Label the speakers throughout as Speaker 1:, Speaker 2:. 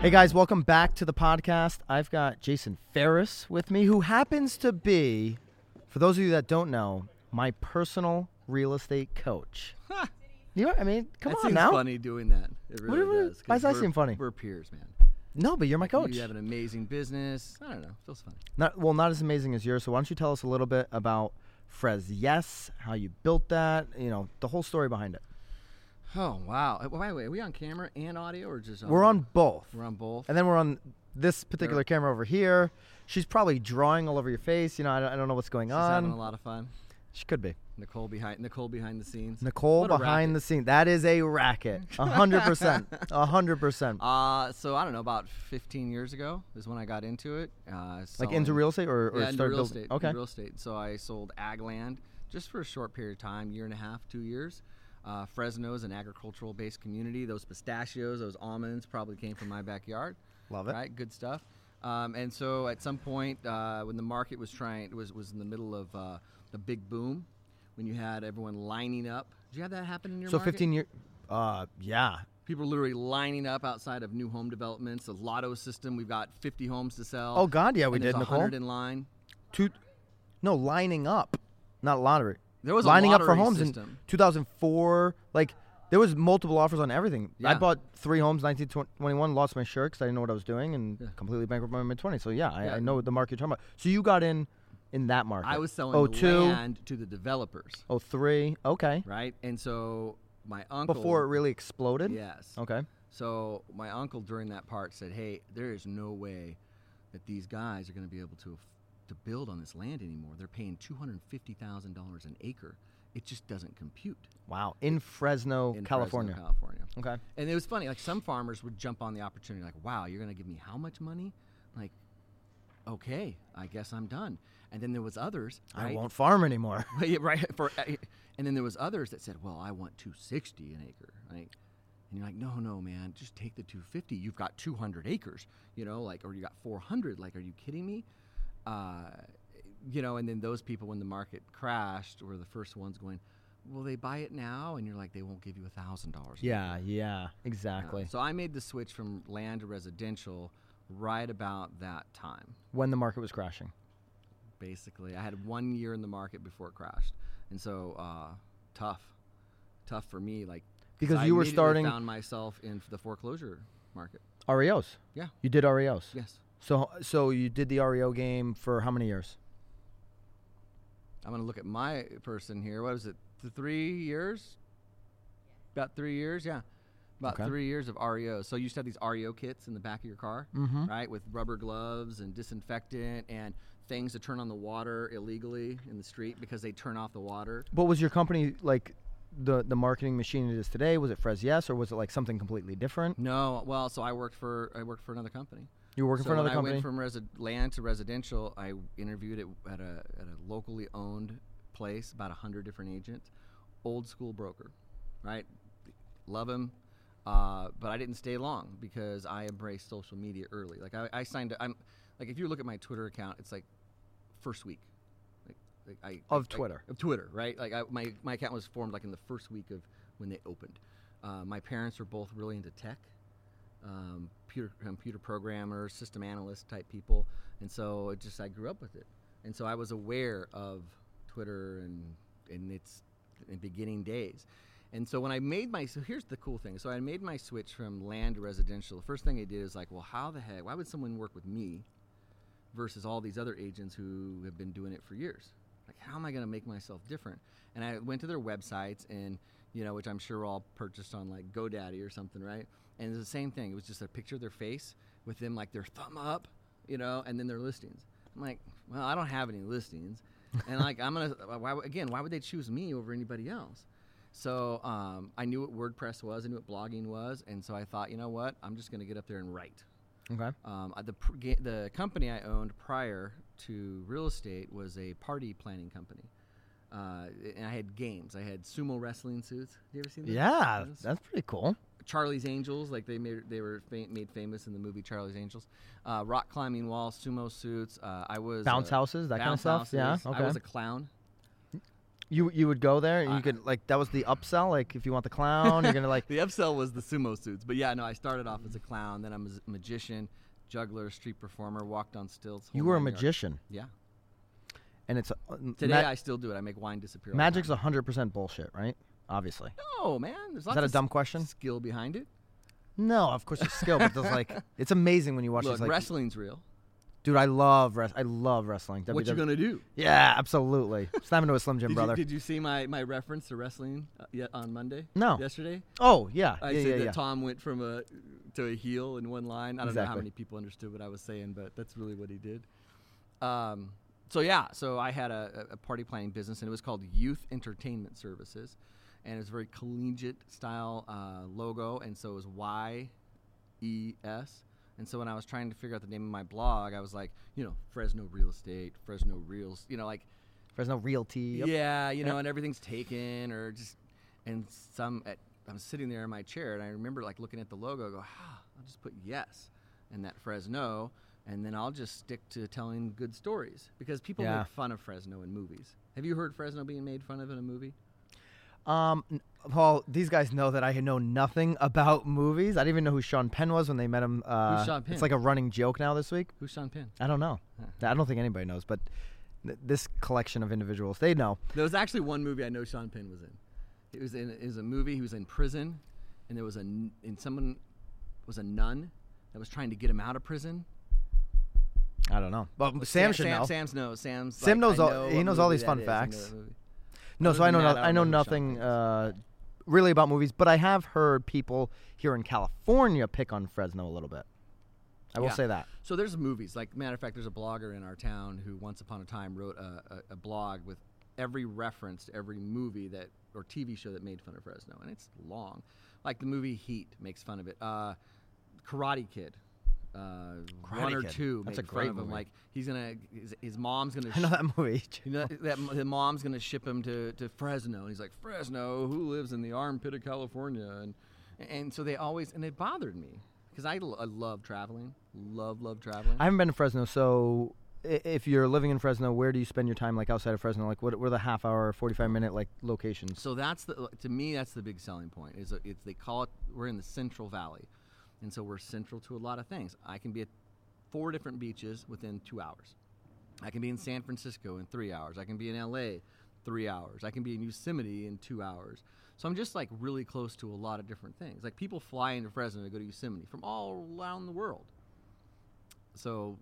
Speaker 1: Hey guys, welcome back to the podcast. I've got Jason Ferris with me, who happens to be, for those of you that don't know, my personal real estate coach. You know, I mean, come
Speaker 2: that
Speaker 1: on
Speaker 2: seems
Speaker 1: now.
Speaker 2: funny doing that. It really
Speaker 1: Whatever-
Speaker 2: does.
Speaker 1: why does that seem funny?
Speaker 2: We're peers, man.
Speaker 1: No, but you're my coach.
Speaker 2: You have an amazing business. I don't know. Feels funny.
Speaker 1: Not well, not as amazing as yours. So why don't you tell us a little bit about Frez Yes, how you built that, you know, the whole story behind it.
Speaker 2: Oh wow. Uh, Wait, wait. Are we on camera and audio or just?
Speaker 1: On we're on both.
Speaker 2: We're on both.
Speaker 1: And then we're on this particular camera over here. She's probably drawing all over your face. You know, I don't, I don't know what's going on.
Speaker 2: She's having a lot of fun.
Speaker 1: She could be.
Speaker 2: Nicole behind Nicole behind the scenes.
Speaker 1: Nicole
Speaker 2: What a
Speaker 1: behind the
Speaker 2: racket.
Speaker 1: scene. That is a racket. A hundred percent. A hundred percent.
Speaker 2: Uh, so I don't know. About 15 years ago is when I got into it. Uh,
Speaker 1: Like into
Speaker 2: selling-
Speaker 1: real estate or, or
Speaker 2: yeah, into
Speaker 1: started
Speaker 2: real
Speaker 1: building?
Speaker 2: estate.
Speaker 1: Okay.
Speaker 2: Real estate. So I sold ag land just for a short period of time, year and a half, two years. Uh, Fresno is an agricultural-based community. Those pistachios, those almonds, probably came from my backyard.
Speaker 1: Love it.
Speaker 2: Right, good stuff. Um, and so at some point, uh, when the market was trying, was was in the middle of uh, the big boom, when you had everyone lining up. Did you have that happen in your
Speaker 1: So
Speaker 2: market?
Speaker 1: 15 years. Uh, yeah.
Speaker 2: People are literally lining up outside of new home developments. The lotto system, we've got 50 homes to sell.
Speaker 1: Oh God, yeah, we did, Nicole.
Speaker 2: 100 in line.
Speaker 1: Two, no, lining up, not lottery.
Speaker 2: There was a
Speaker 1: lining up for homes in 2004. Like there was multiple offers on everything. I bought three homes 1921, lost my shirt because I didn't know what I was doing, and
Speaker 2: Yeah.
Speaker 1: completely bankrupt my mid 20s. So yeah, I,
Speaker 2: Yeah.
Speaker 1: I know the market you're talking about. So you got in in that market.
Speaker 2: I was selling
Speaker 1: Oh
Speaker 2: the
Speaker 1: two,
Speaker 2: land to the developers,
Speaker 1: oh three. Okay.
Speaker 2: right? And so my uncle
Speaker 1: Before it really exploded.
Speaker 2: yes.
Speaker 1: Okay.
Speaker 2: So my uncle during that part said, "Hey, there is no way that these guys are going to be able to to build on this land anymore. They're paying two hundred fifty thousand dollars an acre. It just doesn't compute."
Speaker 1: Wow. In Fresno,
Speaker 2: in
Speaker 1: California.
Speaker 2: Fresno, California.
Speaker 1: Okay.
Speaker 2: And it was funny, like some farmers would jump on the opportunity, like, wow, you're gonna give me how much money? Like, okay, I guess I'm done. And then there was others,
Speaker 1: I
Speaker 2: right?
Speaker 1: won't farm anymore.
Speaker 2: right. For and then there was others that said, well, I want 260 an acre, right? And you're like, no, no, man, just take the 250. You've got 200 acres, you know, like, or you got 400. Like, are you kidding me? Uh, you know, and then those people, when the market crashed, were the first ones going, will they buy it now? And you're like, they won't give you a thousand dollars.
Speaker 1: yeah. Yeah.
Speaker 2: Yeah.
Speaker 1: Exactly.
Speaker 2: So I made the switch from land to residential right about that time.
Speaker 1: when the market was crashing.
Speaker 2: Basically, I had one year in the market before it crashed, and so uh, tough, tough for me. Like
Speaker 1: Because
Speaker 2: I
Speaker 1: you were starting-
Speaker 2: found myself in the foreclosure market.
Speaker 1: REOs.
Speaker 2: Yeah.
Speaker 1: You did REOs.
Speaker 2: Yes,
Speaker 1: So so you did the REO game for how many years?
Speaker 2: I'm gonna look at my person here. What was it? Th- three years? About three years? Yeah, about
Speaker 1: Okay.
Speaker 2: three years of REO. So you used to have these REO kits in the back of your car.
Speaker 1: Mm-hmm.
Speaker 2: right? With rubber gloves and disinfectant and things to turn on the water illegally in the street because they turn off the water.
Speaker 1: What was your company like? The the marketing machine it is today was it Frez Yes or was it like something completely different?
Speaker 2: No, well, so I worked for I worked for another company.
Speaker 1: You were working
Speaker 2: so
Speaker 1: for another
Speaker 2: when
Speaker 1: company.
Speaker 2: I went from resi- land to residential, I interviewed it at a at a locally owned place, about hundred different agents, old school broker, right? Love him, uh, but I didn't stay long because I embraced social media early. Like I, I signed, I'm like if you look at my Twitter account, it's like first week, like, like I
Speaker 1: Of
Speaker 2: I- I-
Speaker 1: Twitter.
Speaker 2: of Twitter, right? Like I, my my account was formed like in the first week of when they opened. Uh, my parents were both really into tech um, computer, computer programmers, system analyst type people, and so it just I grew up with it, and so I was aware of Twitter and in its in beginning days, and so when I made my so here's the cool thing, so I made my switch from land to residential. The first thing I did is like, well, how the heck? Why would someone work with me versus all these other agents who have been doing it for years? Like, how am I going to make myself different? And I went to their websites and you know, which I'm sure all purchased on like GoDaddy or something, right? And it was the same thing. It was just a picture of their face with them like their thumb up, you know, and then their listings. I'm like, well, I don't have any listings, and like I'm gonna why, again, why would they choose me over anybody else? So um, I knew what WordPress was, I knew what blogging was, and so I thought, you know what, I'm just gonna get up there and write.
Speaker 1: Okay.
Speaker 2: Um, uh, the the company I owned prior to real estate was a party planning company. Uh, and I had games. I had sumo wrestling suits. Have you ever seen those?
Speaker 1: Yeah, that's pretty cool.
Speaker 2: Charlie's Angels, like they made, they were fa- made famous in the movie Charlie's Angels. Uh, rock climbing walls, sumo suits. Uh, I was
Speaker 1: Bounce
Speaker 2: uh,
Speaker 1: houses, that kind of
Speaker 2: bounce
Speaker 1: stuff. Yeah. Okay.
Speaker 2: I was a clown.
Speaker 1: You you would go there and you could like that was the upsell. Like if you want the clown, you're gonna like.
Speaker 2: The upsell was the sumo suits, but yeah, no, I started off as a clown, then I'm a magician, juggler, street performer, walked on stilts.
Speaker 1: You were a magician,
Speaker 2: Yeah.
Speaker 1: and it's uh,
Speaker 2: Today
Speaker 1: ma-
Speaker 2: I still do it. I make wine disappear.
Speaker 1: magic's hundred percent bullshit, right? Obviously.
Speaker 2: No, man. There's
Speaker 1: Is
Speaker 2: lots
Speaker 1: that a
Speaker 2: of
Speaker 1: dumb question?
Speaker 2: skill behind it.
Speaker 1: No, of course it's skill, but there's like it's amazing when you watch
Speaker 2: Look,
Speaker 1: these like
Speaker 2: wrestling's real.
Speaker 1: dude. I love res- I love wrestling.
Speaker 2: What you
Speaker 1: WWE.
Speaker 2: gonna do?
Speaker 1: Yeah, absolutely. Snap into a Slim Jim,
Speaker 2: Did
Speaker 1: brother.
Speaker 2: you, did you see my, my reference to wrestling uh, yet on Monday?
Speaker 1: No.
Speaker 2: Yesterday,
Speaker 1: oh yeah,
Speaker 2: I
Speaker 1: yeah,
Speaker 2: said
Speaker 1: yeah,
Speaker 2: that
Speaker 1: yeah.
Speaker 2: Tom went from a to a heel in one line. I don't know how many people understood what I was saying, but that's really what he did. Um, so yeah, so I had a, a party planning business, and it was called Youth Entertainment Services, and it was a very collegiate style uh, logo, and so it was Y E S. And so when I was trying to figure out the name of my blog, I was like, you know, Fresno Real Estate, Fresno Reals, you know, like
Speaker 1: Fresno Realty. Yep.
Speaker 2: yeah, you know,
Speaker 1: Yep.
Speaker 2: and everything's taken or just and some at, I'm sitting there in my chair and I remember like looking at the logo, I go, ah, I'll just put yes and that Fresno and then I'll just stick to telling good stories because people
Speaker 1: Yeah.
Speaker 2: make fun of Fresno in movies. Have you heard Fresno being made fun of in a movie?
Speaker 1: Um, Paul, these guys know that I know nothing about movies. I didn't even know who Sean Penn was when they met him. Uh,
Speaker 2: Sean Penn?
Speaker 1: It's like a running joke now this week.
Speaker 2: Who's Sean Penn?
Speaker 1: I don't know. I don't think anybody knows, but th- this collection of individuals, they know.
Speaker 2: There was actually one movie I know Sean Penn was in. It was in it was a movie. He was in prison, and there was a and someone was a nun that was trying to get him out of prison.
Speaker 1: I don't know. But Sam, should
Speaker 2: Sam,
Speaker 1: know.
Speaker 2: Sam's knows. Sam's
Speaker 1: Sam
Speaker 2: like,
Speaker 1: knows all-
Speaker 2: know
Speaker 1: he knows all these fun
Speaker 2: is. I know
Speaker 1: facts. No,
Speaker 2: Other
Speaker 1: so I know.
Speaker 2: that,
Speaker 1: no,
Speaker 2: I
Speaker 1: I know
Speaker 2: know who Sean
Speaker 1: nothing uh, really about movies, but I have heard people here in California pick on Fresno a little bit. I will
Speaker 2: Yeah.
Speaker 1: say that.
Speaker 2: So there's movies. Like matter of fact, there's a blogger in our town who once upon a time wrote a, a, a blog with every reference to every movie that or TV show that made fun of Fresno, and it's long. Like the movie Heat makes fun of it. Uh, Karate Kid. Uh, one or
Speaker 1: Kid.
Speaker 2: two
Speaker 1: That's
Speaker 2: make
Speaker 1: a great
Speaker 2: of him.
Speaker 1: movie.
Speaker 2: Like he's gonna, his, his mom's gonna.
Speaker 1: I know that movie.
Speaker 2: You know that the mom's gonna ship him to, to Fresno, and he's like, Fresno, who lives in the armpit of California, and and so they always and it bothered me because I, l- I love traveling, love love traveling.
Speaker 1: I haven't been to Fresno, so i- if you're living in Fresno, where do you spend your time? Like outside of Fresno, like what are the half hour, forty five minute like locations?
Speaker 2: so that's the to me that's the big selling point. Is a, it's they call it we're in the Central Valley, and so we're central to a lot of things. I can be at four different beaches within two hours. I can be in San Francisco in three hours. I can be in LA three hours. I can be in Yosemite in two hours. So I'm just like really close to a lot of different things. Like people fly into Fresno to go to Yosemite from all around the world. So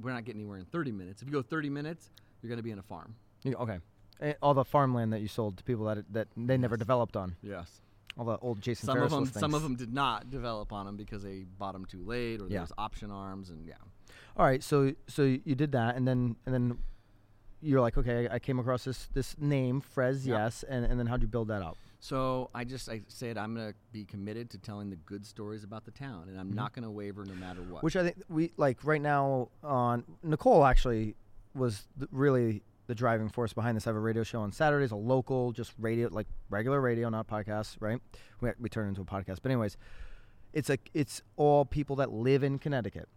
Speaker 2: we're not getting anywhere in 30 minutes. If you go 30 minutes, you're going to be in a farm.
Speaker 1: You- okay, Eh, all the farmland that you sold to people that that they never
Speaker 2: Yes.
Speaker 1: developed on.
Speaker 2: Yes.
Speaker 1: All the old Jason
Speaker 2: Some of them,
Speaker 1: listings.
Speaker 2: some of them did not develop on them because they bought them too late, or
Speaker 1: Yeah.
Speaker 2: there was option arms, and yeah.
Speaker 1: All right, so so you did that, and then and then you're like, okay, I came across this this name, Frez,
Speaker 2: Yeah.
Speaker 1: yes, and and then how'd you build that up?
Speaker 2: So I just I said I'm gonna be committed to telling the good stories about the town, and I'm not gonna waver no matter what.
Speaker 1: Mm-hmm. Which I think we like right now on Nicole actually was th- really the driving force behind this. I have a radio show on Saturdays, a local, just radio, like regular radio, not podcasts, right? We, we turn it into a podcast, but anyways, it's a it's all people that live in Connecticut.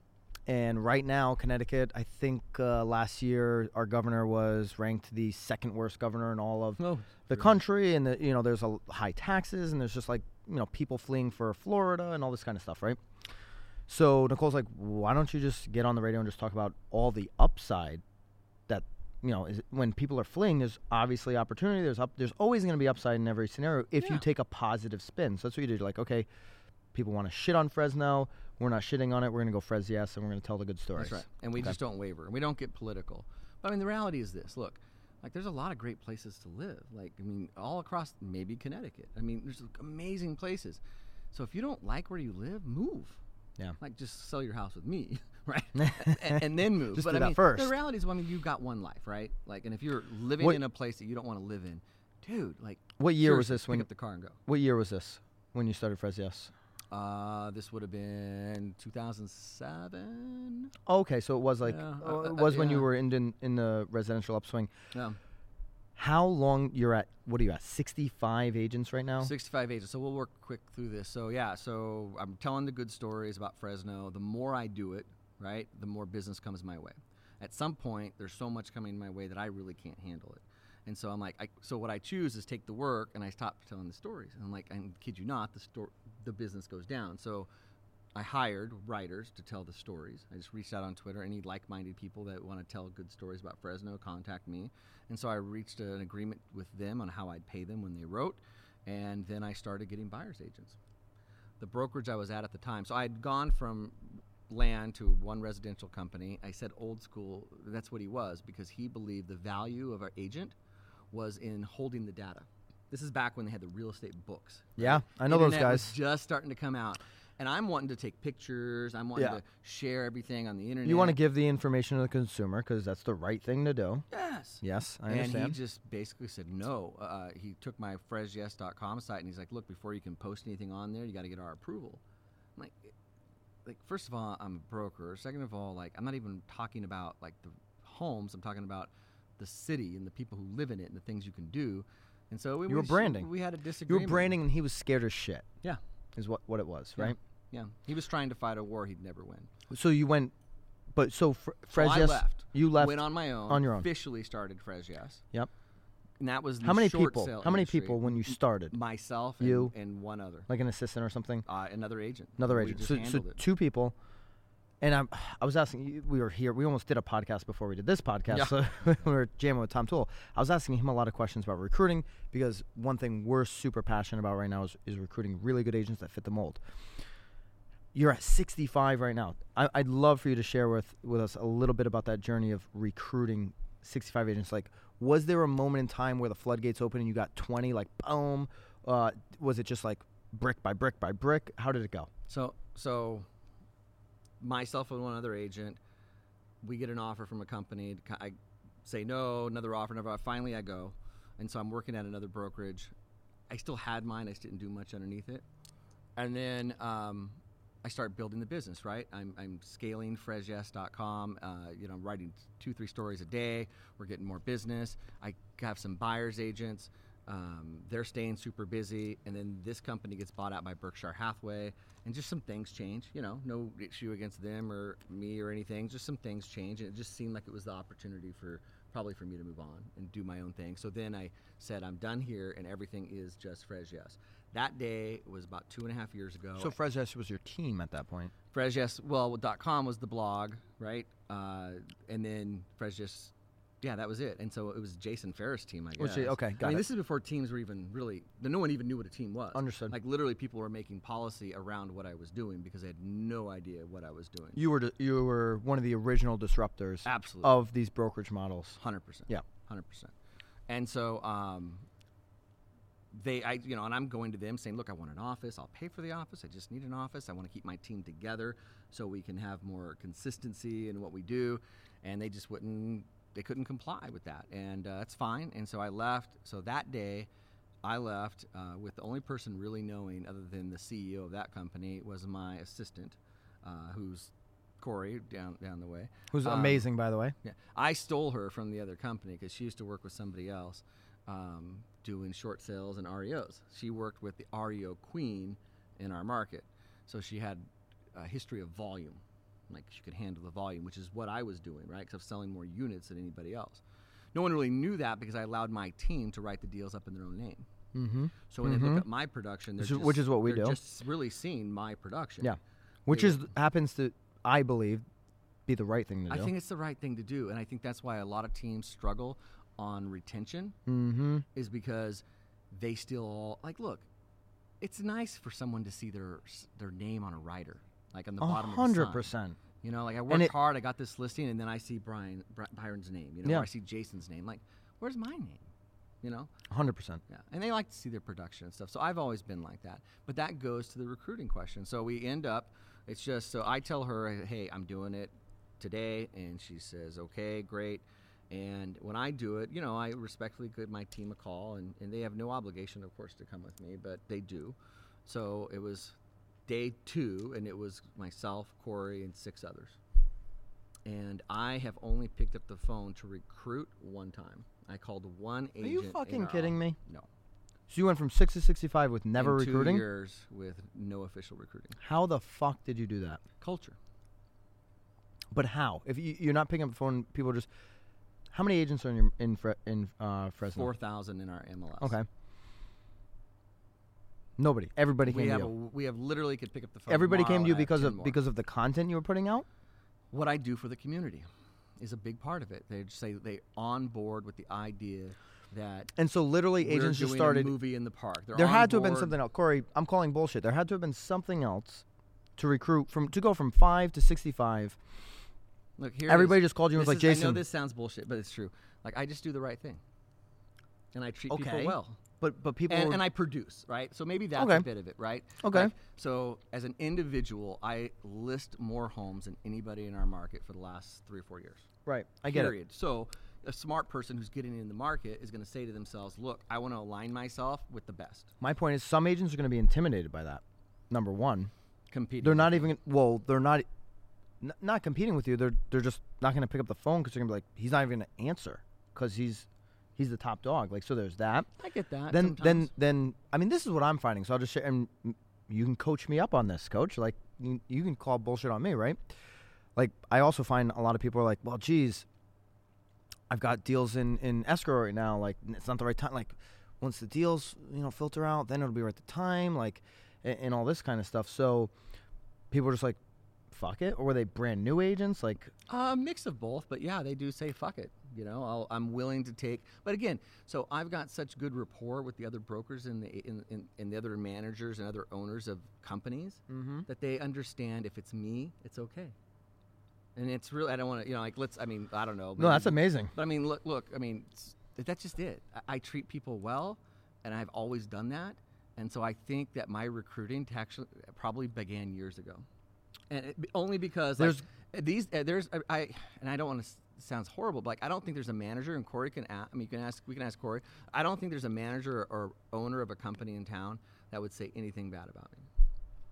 Speaker 1: And right now, Connecticut, I think uh, last year our governor was ranked the second worst governor in all of
Speaker 2: oh,
Speaker 1: the country, and the, you know there's a high taxes, and there's just like you know people fleeing for Florida and all this kind of stuff, right? So Nicole's like, why don't you just get on the radio and just talk about all the upside you know is when people are fleeing? There's obviously opportunity. There's up. There's always going to be upside in every scenario if you take a positive spin. So that's what you do. You're like, okay, people want to shit on Fresno. We're not shitting on it. We're going to go Fres yes, and we're going to tell the good stories.
Speaker 2: That's right. And we
Speaker 1: Okay.
Speaker 2: just don't waver. And we don't get political. But I mean, the reality is this: look, like there's a lot of great places to live. Like I mean, all across maybe Connecticut. I mean, there's amazing places. So if you don't like where you live, move.
Speaker 1: Yeah.
Speaker 2: Like just sell your house with me, right? and, and then move.
Speaker 1: Just
Speaker 2: but
Speaker 1: do
Speaker 2: I
Speaker 1: that
Speaker 2: mean,
Speaker 1: first.
Speaker 2: The reality is, well, I mean, you've got one life, right? Like, and if you're living
Speaker 1: What-
Speaker 2: in a place that you don't want to live in, dude, like,
Speaker 1: What year was this
Speaker 2: pick
Speaker 1: when?
Speaker 2: up the car and go?
Speaker 1: What year was this when you started Fres yes?
Speaker 2: Uh, this would have been 2007.
Speaker 1: Okay, so it was like
Speaker 2: Yeah,
Speaker 1: uh,
Speaker 2: uh,
Speaker 1: it
Speaker 2: uh,
Speaker 1: was when you were in, in in the residential upswing.
Speaker 2: Yeah.
Speaker 1: How long you're at? What are you at? Sixty five agents right now.
Speaker 2: 65 agents. So we'll work quick through this. So yeah, so I'm telling the good stories about Fresno. The more I do it, right, the more business comes my way. At some point, there's so much coming my way that I really can't handle it. And so I'm like, I, so what I choose is take the work and I stop telling the stories. And I'm like, I kid you not, the sto- the business goes down. So I hired writers to tell the stories. I just reached out on Twitter. Any like-minded people that want to tell good stories about Fresno, contact me. And so I reached an agreement with them on how I'd pay them when they wrote, and then I started getting buyers agents. The brokerage I was at at the time, so I had gone from land to one residential company. I said old school. That's what he was because he believed the value of our agent was in holding the data. This is back when they had the real estate books.
Speaker 1: Yeah, I know those
Speaker 2: Internet was
Speaker 1: guys.
Speaker 2: just starting to come out, and I'm wanting to take pictures. I'm wanting
Speaker 1: Yeah.
Speaker 2: to share everything on the internet.
Speaker 1: You want to give the information to the consumer because that's the right thing to do.
Speaker 2: yes.
Speaker 1: Yes, I
Speaker 2: and
Speaker 1: understand.
Speaker 2: And he just basically said no. Uh, he took my fresyes.com site and he's like, "Look, before you can post anything on there, you got to get our approval." Like, first of all, I'm a broker. Second of all, like I'm not even talking about like the homes. I'm talking about the city and the people who live in it and the things you can do. And so we
Speaker 1: You were
Speaker 2: we-
Speaker 1: branding.
Speaker 2: We had a disagreement.
Speaker 1: you were branding, and he was scared as shit.
Speaker 2: Yeah.
Speaker 1: is what what it was,
Speaker 2: Yeah.
Speaker 1: right?
Speaker 2: Yeah. He was trying to fight a war he'd never win.
Speaker 1: So you went, but so Fr-
Speaker 2: So I
Speaker 1: Fresyes-
Speaker 2: left.
Speaker 1: You left.
Speaker 2: Went on my own.
Speaker 1: on your own.
Speaker 2: Officially started Fresyes.
Speaker 1: Yep.
Speaker 2: And that was
Speaker 1: How many people? How many people when you started?
Speaker 2: Myself and,
Speaker 1: You?
Speaker 2: and one other.
Speaker 1: Like an assistant or something?
Speaker 2: Uh, another agent.
Speaker 1: Another agent. So, so two people. And I'm, I was asking, we were here, we almost did a podcast before we did this podcast.
Speaker 2: Yeah.
Speaker 1: So we were jamming with Tom Toole. I was asking him a lot of questions about recruiting because one thing we're super passionate about right now is, is recruiting really good agents that fit the mold. You're at 65 right now. I, I'd love for you to share with, with us a little bit about that journey of recruiting 65 agents. Like, was there a moment in time where the floodgates opened and you got 20, like, boom? Uh, was it just like brick by brick by brick? How did it go?
Speaker 2: So, so myself and one other agent, we get an offer from a company. I say no, another offer, another. offer. Finally, I go, and so I'm working at another brokerage. I still had mine. I just didn't do much underneath it, and then um, I start building the business. Right, I'm, I'm scaling Fresyes.com. Uh, you know, I'm writing two, three stories a day. We're getting more business. I have some buyers agents. Um, they're staying super busy, and then this company gets bought out by Berkshire Hathaway, and just some things change. You know, no issue against them or me or anything. Just some things change, and it just seemed like it was the opportunity for probably for me to move on and do my own thing. So then I said, I'm done here, and everything is just Fresyes. That day was about two and a half years ago.
Speaker 1: So Fresyes was your team at that point.
Speaker 2: Fresyes, well, dot .com was the blog, right? Uh, and then Fresyes, yeah, that was it. And so it was Jason Ferris' team, I guess.
Speaker 1: is- okay,
Speaker 2: I
Speaker 1: got
Speaker 2: mean,
Speaker 1: it.
Speaker 2: this is before teams were even really. No one even knew what a team was.
Speaker 1: Understood.
Speaker 2: Like literally, people were making policy around what I was doing because they had no idea what I was doing.
Speaker 1: You were you were one of the original disruptors
Speaker 2: Absolutely.
Speaker 1: of these brokerage models.
Speaker 2: Hundred percent.
Speaker 1: Yeah.
Speaker 2: hundred percent. And so um, they, I, you know, and I'm going to them saying, "Look, I want an office. I'll pay for the office. I just need an office. I want to keep my team together so we can have more consistency in what we do." And they just wouldn't. They couldn't comply with that, and uh, that's fine. And so I left. So that day. I left uh, with the only person really knowing, other than the CEO of that company, was my assistant, uh, who's Corey down down the way.
Speaker 1: Who's
Speaker 2: Um,
Speaker 1: amazing, by the way.
Speaker 2: yeah, I stole her from the other company because she used to work with somebody else um, doing short sales and REOs. She worked with the REO queen in our market, so she had a history of volume, like she could handle the volume, which is what I was doing, right? Because I was selling more units than anybody else. No one really knew that because I allowed my team to write the deals up in their own name.
Speaker 1: Mm-hmm.
Speaker 2: So when they look at my production, they're
Speaker 1: Which is-
Speaker 2: just,
Speaker 1: which is what we do.
Speaker 2: just really seeing my production.
Speaker 1: Yeah, which
Speaker 2: They-
Speaker 1: is happens to I believe be the right thing to do.
Speaker 2: I think it's the right thing to do, and I think that's why a lot of teams struggle on retention
Speaker 1: mm-hmm.
Speaker 2: is because they still all like look. It's nice for someone to see their their name on a rider, like on the bottom of
Speaker 1: Hundred percent.
Speaker 2: You know, like I worked
Speaker 1: it-
Speaker 2: hard, I got this listing, and then I see Brian Bri- Byron's name. You know,
Speaker 1: Yeah.
Speaker 2: or I see Jason's name. Like, where's my name? You know,
Speaker 1: hundred percent.
Speaker 2: yeah, and they like to see their production and stuff. So I've always been like that. But that goes to the recruiting question. So we end up, it's just so I tell her, hey, I'm doing it today, and she says, okay, great. And when I do it, you know, I respectfully give my team a call, and, and they have no obligation, of course, to come with me, but they do. So it was day two, and it was myself, Corey, and six others. And I have only picked up the phone to recruit one time. I called one agent.
Speaker 1: Are
Speaker 2: you
Speaker 1: fucking kidding me?
Speaker 2: No.
Speaker 1: So you went from six to sixty-five with never
Speaker 2: in two
Speaker 1: recruiting.
Speaker 2: years with no official recruiting.
Speaker 1: How the fuck did you do that?
Speaker 2: Culture.
Speaker 1: But how? If you, you're not picking up the phone, people just How many agents are in your, in Fre- in uh, Fresno?
Speaker 2: Four thousand in our MLS.
Speaker 1: Okay. Nobody. Everybody
Speaker 2: We
Speaker 1: came
Speaker 2: have
Speaker 1: to
Speaker 2: a,
Speaker 1: you.
Speaker 2: we have literally could pick up the phone.
Speaker 1: Everybody came to you
Speaker 2: and I have
Speaker 1: because of
Speaker 2: more.
Speaker 1: because of the content you were putting out.
Speaker 2: what I do for the community is a big part of it. They just say they on board with the idea that
Speaker 1: And so literally agents just started.
Speaker 2: a movie in the park. They're
Speaker 1: there had to have been something else. Corey, I'm calling bullshit. There had to have been something else to recruit from to go from five to sixty-five.
Speaker 2: Look here.
Speaker 1: Everybody just called you and was like,
Speaker 2: is- I know this sounds bullshit, but it's true. Like I just do the right thing, and I treat
Speaker 1: Okay.
Speaker 2: people well.
Speaker 1: But but people
Speaker 2: and,
Speaker 1: were-
Speaker 2: and I produce, right? So maybe that's
Speaker 1: Okay.
Speaker 2: a bit of it, right?
Speaker 1: Okay.
Speaker 2: Like, so as an individual, I list more homes than anybody in our market for the last three or four years.
Speaker 1: right. I get it.
Speaker 2: period. So a smart person who's getting in the market is going to say to themselves, "Look, I want to align myself with the best."
Speaker 1: My point is, some agents are going to be intimidated by that. Number one,
Speaker 2: Competing.
Speaker 1: they're not even well. They're not n- not competing with you. They're they're just not going to pick up the phone because they're going to be like, he's not even going to answer because he's he's the top dog. Like so, there's that.
Speaker 2: I get that.
Speaker 1: then then
Speaker 2: sometimes.
Speaker 1: then I mean, this is what I'm finding. So I'll just share, and you can coach me up on this, coach. Like you, you can call bullshit on me, right? Like I also find a lot of people are like, well, geez, I've got deals in in escrow right now. Like it's not the right time. Like once the deals you know filter out, then it'll be right the time. Like and, and all this kind of stuff. So people are just like, fuck it, or were they brand new agents? Like
Speaker 2: A mix of both, but yeah, they do say fuck it. You know, I'll, I'm willing to take. But again, so I've got such good rapport with the other brokers and the in, in, and the other managers and other owners of companies
Speaker 1: mm-hmm.
Speaker 2: that they understand if it's me, it's okay. And it's really I don't want to you know like let's I mean I don't know.
Speaker 1: no, that's amazing.
Speaker 2: But I mean look look I mean that's just it. I, I treat people well, and I've always done that. And so I think that my recruiting actually probably began years ago, and it, only because like,
Speaker 1: There's-
Speaker 2: these uh, there's uh, I and I don't want to sounds horrible, but like I don't think there's a manager and Corey can ask, I mean you can ask we can ask Corey. I don't think there's a manager or, or owner of a company in town that would say anything bad about me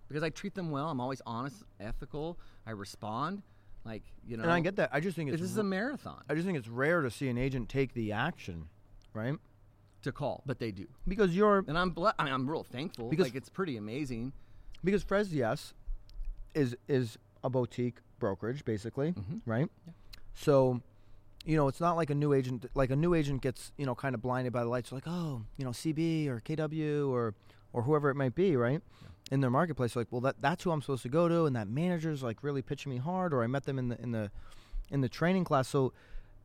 Speaker 2: because I treat them well. I'm always honest, ethical. I respond, like you know.
Speaker 1: And I get that. I just think it's
Speaker 2: this is a marathon
Speaker 1: I just think it's rare to see an agent take the action, right?
Speaker 2: to call, but they do,
Speaker 1: Because you're
Speaker 2: and I'm ble- I mean I'm real thankful.
Speaker 1: Because-
Speaker 2: like it's pretty amazing.
Speaker 1: because Fres yes is is a boutique brokerage basically,
Speaker 2: Mhm.
Speaker 1: right?
Speaker 2: Yeah.
Speaker 1: So, you know, it's not like a new agent like a new agent gets, you know, kind of blinded by the lights like, "Oh, you know, CB or KW or or whoever it might be, right?" In their marketplace like, "Well, that that's who I'm supposed to go to and that manager's like really pitching me hard or I met them in the in the in the training class." So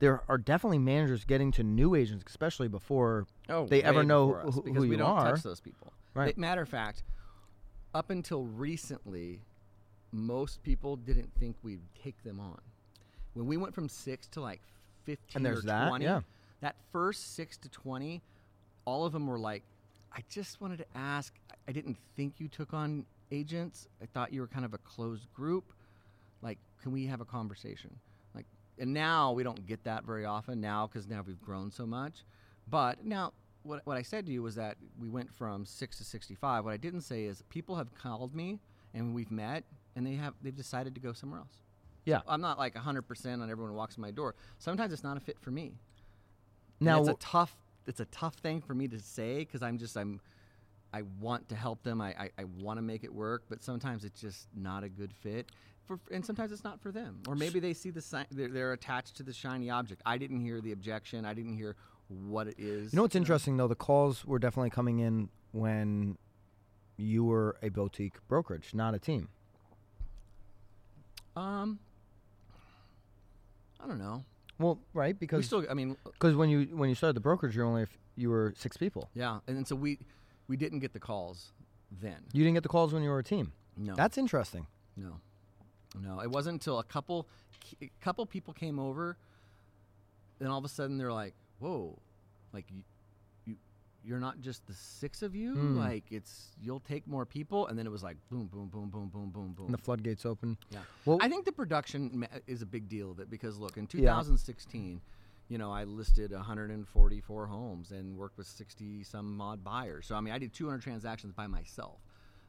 Speaker 1: there are definitely managers getting to new agents, especially before
Speaker 2: Oh,
Speaker 1: they ever know
Speaker 2: us,
Speaker 1: who-
Speaker 2: because
Speaker 1: who
Speaker 2: we
Speaker 1: you
Speaker 2: don't
Speaker 1: are.
Speaker 2: touch those people.
Speaker 1: Right.
Speaker 2: Matter of fact, up until recently, most people didn't think we'd take them on. When we went from six to like fifteen
Speaker 1: there's
Speaker 2: or
Speaker 1: that,
Speaker 2: twenty,
Speaker 1: yeah.
Speaker 2: that first six to twenty, all of them were like, "I just wanted to ask. I- I didn't think you took on agents. I thought you were kind of a closed group. Like, can we have a conversation?" Like, and now we don't get that very often now because now we've grown so much. But now, what, what I said to you was that we went from six to 65. What I didn't say is people have called me and we've met and they have they've decided to go somewhere else.
Speaker 1: Yeah.
Speaker 2: I'm not like 100% on everyone who walks in my door. Sometimes it's not a fit for me. And
Speaker 1: now
Speaker 2: it's a tough it's a tough thing for me to say because I'm just I'm I want to help them. I, I, I want to make it work, but sometimes it's just not a good fit. For, and sometimes it's not for them. Or maybe they see the si- they're, they're attached to the shiny object. I didn't hear the objection. I didn't hear what it is.
Speaker 1: You know what's interesting though? The calls were definitely coming in when you were a boutique brokerage, not a team.
Speaker 2: Um, I don't know.
Speaker 1: Well, right, because We
Speaker 2: still, I mean,
Speaker 1: because when you when you started the brokerage, you were only you were six people.
Speaker 2: yeah. And then so we we didn't get the calls then.
Speaker 1: You didn't get the calls when you were a team.
Speaker 2: No.
Speaker 1: That's interesting.
Speaker 2: No, no. It wasn't until a couple, a couple people came over, then all of a sudden they're like, "Whoa, like you're not just the six of you.
Speaker 1: Hmm.
Speaker 2: Like it's you'll take more people." And then it was like boom, boom, boom, boom, boom, boom, boom.
Speaker 1: And the floodgates open.
Speaker 2: yeah.
Speaker 1: Well,
Speaker 2: I think the production is a big deal of it because look, in
Speaker 1: Yeah.
Speaker 2: 2016, you know, I listed 144 homes and worked with 60 some odd buyers. So I mean, I did 200 transactions by myself.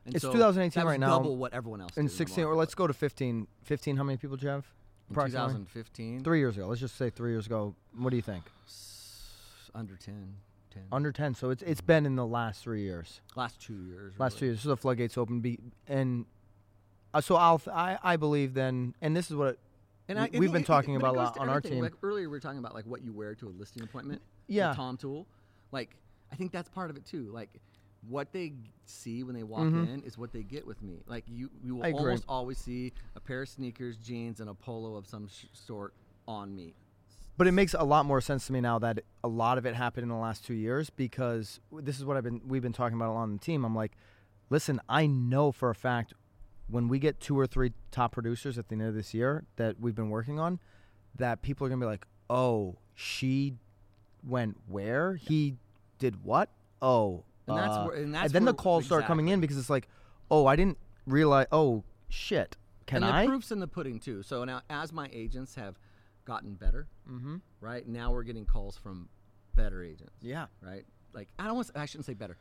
Speaker 2: And
Speaker 1: It's
Speaker 2: so
Speaker 1: 2018
Speaker 2: that
Speaker 1: right now.
Speaker 2: Double what everyone else
Speaker 1: in
Speaker 2: did the
Speaker 1: 16, or let's go to 15. 15. How many people did you have?
Speaker 2: In 2015,
Speaker 1: Three years ago. Let's just say three years ago. What do you think?
Speaker 2: under 10, 10.
Speaker 1: Under 10. So it's it's been in the last three years.
Speaker 2: last two years.
Speaker 1: Last two
Speaker 2: really.
Speaker 1: years. So the floodgates open. Be and uh, so I'll th- I I believe then, and this is what
Speaker 2: And
Speaker 1: we-
Speaker 2: I,
Speaker 1: we've been
Speaker 2: it-
Speaker 1: talking
Speaker 2: but
Speaker 1: about a lot on our team.
Speaker 2: Like earlier, we were talking about like what you wear to a listing appointment. the
Speaker 1: Yeah.
Speaker 2: Tom Toole, like I think that's part of it too. Like what they see when they walk
Speaker 1: Mhm.
Speaker 2: in is what they get with me. Like you, you will almost always see a pair of sneakers, jeans, and a polo of some sh- sort on me.
Speaker 1: But it makes a lot more sense to me now that a lot of it happened in the last two years because this is what I've been we've been talking about a lot on the team. I'm like, listen, I know for a fact when we get two or three top producers at the end of this year that we've been working on, that people are gonna be like, oh, she went where? He did what? Oh,
Speaker 2: And that's
Speaker 1: uh,"
Speaker 2: where- and that's
Speaker 1: then the
Speaker 2: where-
Speaker 1: calls start coming in because it's like, oh, I didn't realize. Oh, shit. Can I
Speaker 2: and
Speaker 1: I?
Speaker 2: the proof's in the pudding too. So now, as my agents have gotten better,
Speaker 1: mm-hmm.
Speaker 2: right now we're getting calls from better agents.
Speaker 1: Yeah.
Speaker 2: right? Like I don't want to, I shouldn't say better.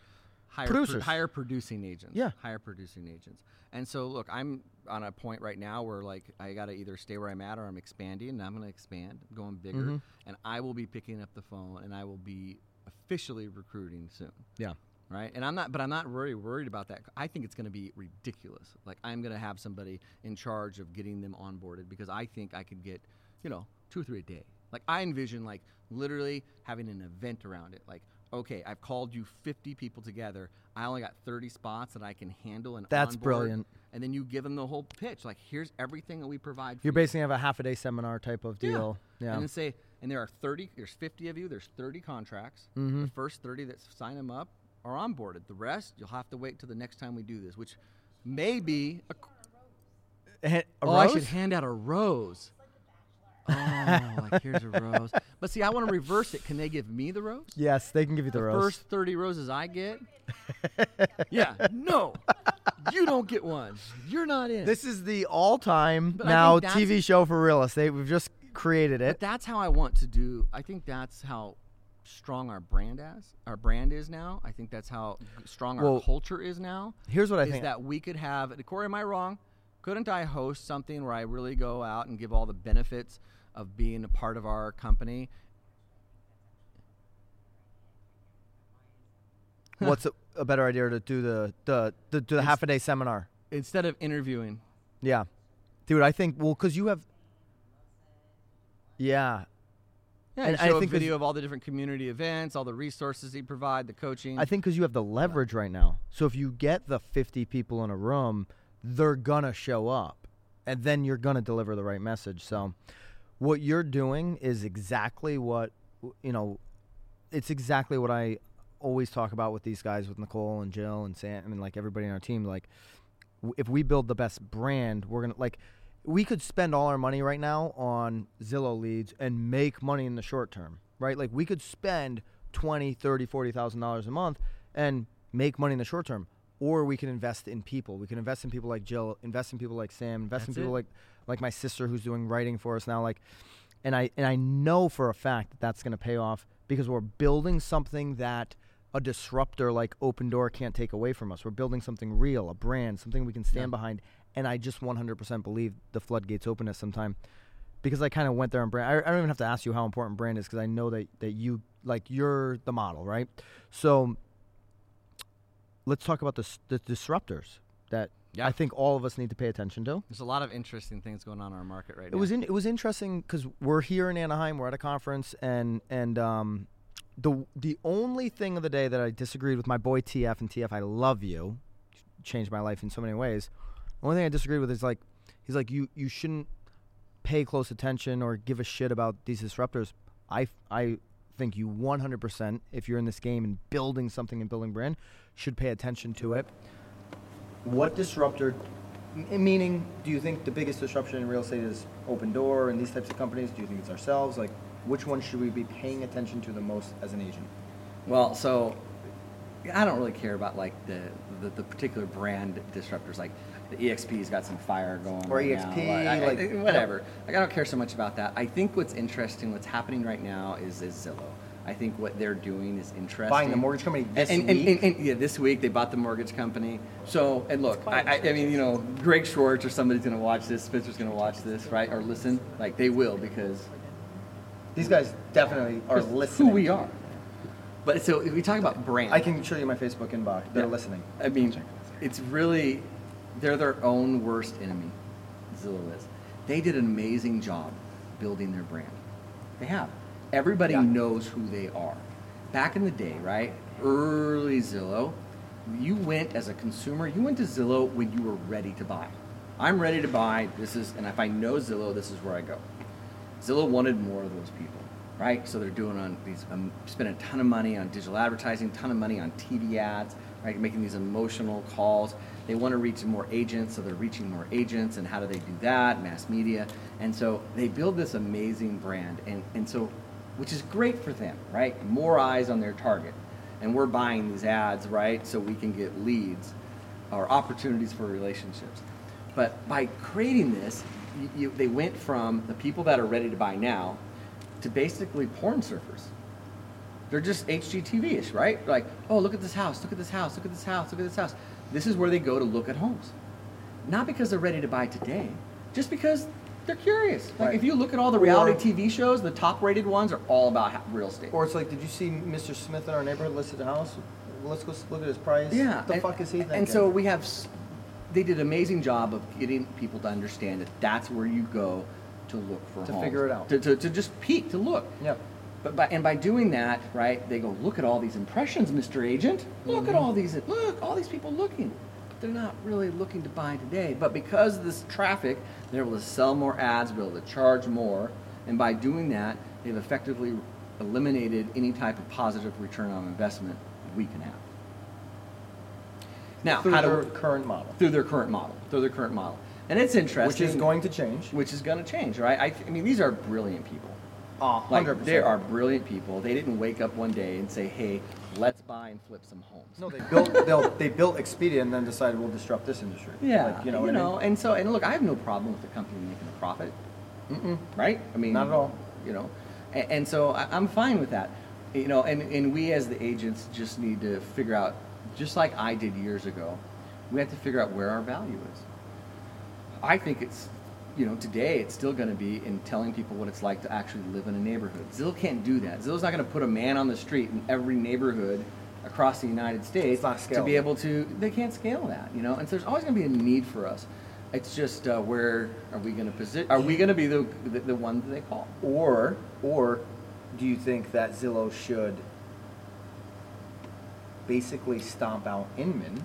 Speaker 2: Higher pro- higher producing agents.
Speaker 1: Yeah.
Speaker 2: Higher producing agents. And so look, I'm on a point right now where like I got to either stay where I'm at or I'm expanding and I'm going to expand, I'm going bigger
Speaker 1: Mhm.
Speaker 2: and I will be picking up the phone and I will be officially recruiting soon.
Speaker 1: Yeah.
Speaker 2: Right? And I'm not but I'm not really worried about that. I think it's going to be ridiculous. Like I'm going to have somebody in charge of getting them onboarded because I think I could get, you know, 2 or 3 a day. Like I envision like literally having an event around it. Like okay, I've called you 50 people together. I only got 30 spots that I can handle and
Speaker 1: That's
Speaker 2: onboard.
Speaker 1: brilliant.
Speaker 2: And then you give them the whole pitch. Like, here's everything that we provide. For
Speaker 1: You're
Speaker 2: you.
Speaker 1: basically have a half a day seminar type of deal. Yeah.
Speaker 2: And then say, and there are 30. There's 50 of you. There's 30 contracts.
Speaker 1: Mhm.
Speaker 2: The first 30 that sign them up are onboarded. The rest, you'll have to wait till the next time we do this, which may be. A,
Speaker 1: a
Speaker 2: oh, I should hand out a rose. Oh, like here's a rose. But see, I want to reverse it. Can they give me the rose?
Speaker 1: Yes, they can give you the,
Speaker 2: the
Speaker 1: rose.
Speaker 2: first 30 roses I get? yeah, no. You don't get one. You're not in.
Speaker 1: This is the all-time
Speaker 2: But
Speaker 1: now TV show for real estate. We've just created
Speaker 2: but
Speaker 1: it.
Speaker 2: that's how I want to do. I think that's how strong our brand as our brand is now. I think that's how strong our
Speaker 1: Well,
Speaker 2: culture is now.
Speaker 1: Here's what I think
Speaker 2: is
Speaker 1: think.
Speaker 2: that we could have Corey, am I wrong? Couldn't I host something where I really go out and give all the benefits of being a part of our company?
Speaker 1: What's a, a better idea to do the the the, do the half a day seminar?
Speaker 2: Instead of interviewing.
Speaker 1: Yeah, dude. I think well, cause you have. Yeah,
Speaker 2: Yeah,
Speaker 1: And
Speaker 2: and
Speaker 1: I
Speaker 2: show
Speaker 1: think
Speaker 2: video of all the different community events, all the resources he provide, the coaching.
Speaker 1: I think because you have the leverage right now. So if you get the 50 people in a room, they're gonna show up, and then you're gonna deliver the right message. So, what you're doing is exactly what you know. It's exactly what I always talk about with these guys, with Nicole and Jill and Sam, I and like everybody on our team. Like, if we build the best brand, we're gonna like. We could spend all our money right now on Zillow leads and make money in the short term, right? Like we could spend 20, 30, 40,000 dollars a month and make money in the short term. Or we can invest in people. We can invest in people like Jill, invest in people like Sam, invest in people
Speaker 2: it.
Speaker 1: like like my sister who's doing writing for us now like and I and I know for a fact that that's going to pay off because we're building something that a disruptor like Opendoor can't take away from us. We're building something real, a brand, something we can stand
Speaker 2: Yeah.
Speaker 1: behind. And I just 100% believe the floodgates open at some time because I kind of went there on brand. I, I don't even have to ask you how important brand is because I know that that you like you're the model, right? So let's talk about the the disruptors that
Speaker 2: Yeah.
Speaker 1: I think all of us need to pay attention to.
Speaker 2: There's a lot of interesting things going on in our market right
Speaker 1: It
Speaker 2: now.
Speaker 1: was in, it was interesting because we're here in Anaheim. We're at a conference, and and um, the the only thing of the day that I disagreed with my boy TF and TF, I love you, changed my life in so many ways. The only thing I disagreed with is like he's like you you shouldn't pay close attention or give a shit about these disruptors. I I think you 100% if you're in this game and building something and building brand should pay attention to it. What disruptor M- Meaning, do you think the biggest disruption in real estate is Opendoor and these types of companies? Do you think it's ourselves? Like, which one should we be paying attention to the most as an agent?
Speaker 2: Well, so I don't really care about like the the, the particular brand disruptors. Like the EXP's got some fire going.
Speaker 1: Or
Speaker 2: right
Speaker 1: EXP,
Speaker 2: now. I- I-
Speaker 1: like-
Speaker 2: whatever. Like I don't care so much about that. I think what's interesting, what's happening right now, is is Zillow. I think what they're doing is interesting.
Speaker 1: Buying the mortgage company this
Speaker 2: and, and,
Speaker 1: week?
Speaker 2: and, and, yeah, this week they bought the mortgage company. So and look, I, I, I mean, you know, Greg Schwartz or somebody's going to watch this. Spencer's going to watch this, right? Or listen. Like they will because
Speaker 1: These guys definitely are listening.
Speaker 2: Who we are. But so if we talk about brand.
Speaker 1: I can show you my Facebook inbox. They're
Speaker 2: Yeah.
Speaker 1: listening.
Speaker 2: I mean, it's really they're their own worst enemy. Zillow is. they did an amazing job building their brand. They have. Everybody
Speaker 1: Yeah.
Speaker 2: knows who they are. Back in the day, right? Early Zillow, you went as a consumer, you went to Zillow when you were ready to buy. I'm ready to buy. This is, and if I know Zillow, this is where I go. Zillow wanted more of those people, right? So they're doing on these, um, spending a ton of money on digital advertising, ton of money on TV ads, right? Making these emotional calls. They want to reach more agents, so they're reaching more agents. And how do they do that? Mass media. And so they build this amazing brand, and and so, which is great for them, right? More eyes on their target, and we're buying these ads, right? So we can get leads or opportunities for relationships. But by creating this, you, you, they went from the people that are ready to buy now to basically porn surfers. They're just HGTV-ish, right? Like, oh, look at this house, look at this house, look at this house, look at this house. This is where they go to look at homes. Not because they're ready to buy today, just because they're curious. Like,
Speaker 1: Right.
Speaker 2: if you look at all the reality TV shows, the top-rated ones are all about ha- real estate.
Speaker 1: Or it's like, did you see Mr. Smith in our neighborhood listed a house? Let's go s- look at his price.
Speaker 2: Yeah.
Speaker 1: What the
Speaker 2: and,
Speaker 1: fuck is he thinking?
Speaker 2: And so we have, s- they did an amazing job of getting people to understand that that's where you go to look for
Speaker 1: To
Speaker 2: homes.
Speaker 1: figure it out.
Speaker 2: To, to, to just peek, to look.
Speaker 1: Yep.
Speaker 2: But by, and by doing that, right, they go, look at all these impressions, Mr. Agent. Look
Speaker 1: Mm-hmm.
Speaker 2: at all these, look, all these people looking. They're not really looking to buy today. But because of this traffic, they're able to sell more ads, be able to charge more. And by doing that, they've effectively eliminated any type of positive return on investment we can have. Now,
Speaker 1: through
Speaker 2: how
Speaker 1: their
Speaker 2: we-
Speaker 1: current model,
Speaker 2: through their current model, through their current model. And it's interesting.
Speaker 1: which is going to change.
Speaker 2: which is going to change, right? I, I mean, these are brilliant people.
Speaker 1: Uh,
Speaker 2: Like,
Speaker 1: 100%.
Speaker 2: they are brilliant people. They didn't wake up one day and say, "Hey, let's buy and flip some homes."
Speaker 1: No, they built they'll, they built Expedia and then decided we'll disrupt this industry.
Speaker 2: Yeah,
Speaker 1: Like, you know what I mean?
Speaker 2: and so and look, I have no problem with the company making a profit,
Speaker 1: Mm-mm.
Speaker 2: right? I mean,
Speaker 1: Not at all.
Speaker 2: You know, and, and so I, I'm fine with that. You know, and and we as the agents just need to figure out, just like I did years ago, we have to figure out where our value is. I think it's, you know, today it's still going to be in telling people what it's like to actually live in a neighborhood. Zillow can't do that. Zillow's not going to put a man on the street in every neighborhood across the United States
Speaker 1: It's not
Speaker 2: to be able to. They can't scale that, you know. And so there's always going to be a need for us. It's just uh, where are we going to position? Are we going to be the, the the one that they call?
Speaker 1: Or or do you think that Zillow should basically stomp out Inman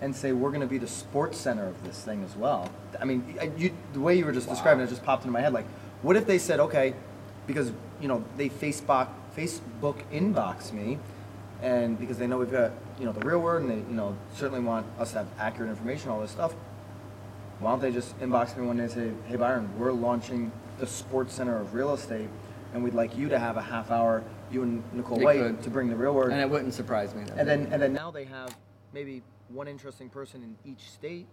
Speaker 1: and say we're going to be the sports center of this thing as well? I mean, I- you, the way you were just describing it just popped into my head. Like, what if they said, okay, because you know they Facebook Facebook inbox me, and because they know we've got you know the real word, and they you know certainly want us to have accurate information, all this stuff. Why don't they just inbox me one day and say, hey Byron, we're launching the sports center of real estate, and we'd like you to have a half hour, you and Nicole
Speaker 2: They
Speaker 1: White,
Speaker 2: could.
Speaker 1: to bring the real word.
Speaker 2: And it wouldn't surprise me.
Speaker 1: And then and then now they have maybe one interesting person in each state.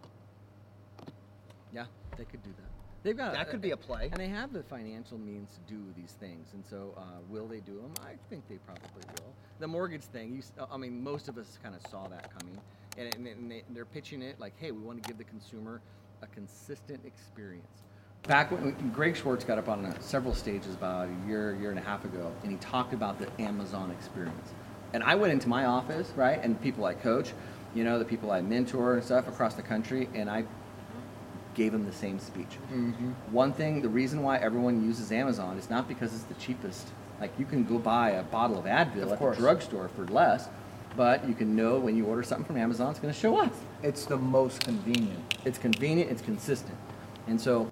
Speaker 2: yeah, they could do that. They've got
Speaker 1: That could be a play.
Speaker 2: and they have the financial means to do these things. And so, uh, will they do them? I think they probably will. The mortgage thing, you, s- I mean, most of us kind of saw that coming, and, and, they, they're pitching it like, hey, we want to give the consumer a consistent experience. Back when Greg Schwartz got up on uh, several stages about a year, year and a half ago, and he talked about the Amazon experience. And I went into my office, right, and people I coach, you know, the people I mentor and stuff across the country, and I gave them the same speech.
Speaker 1: Mm-hmm.
Speaker 2: One thing, the reason why everyone uses Amazon is not because it's the cheapest. Like you can go buy a bottle of Advil
Speaker 1: Of
Speaker 2: at
Speaker 1: course.
Speaker 2: the drugstore for less, but you can know when you order something from Amazon, it's going to show up.
Speaker 1: It's the most convenient.
Speaker 2: It's convenient, it's consistent, and so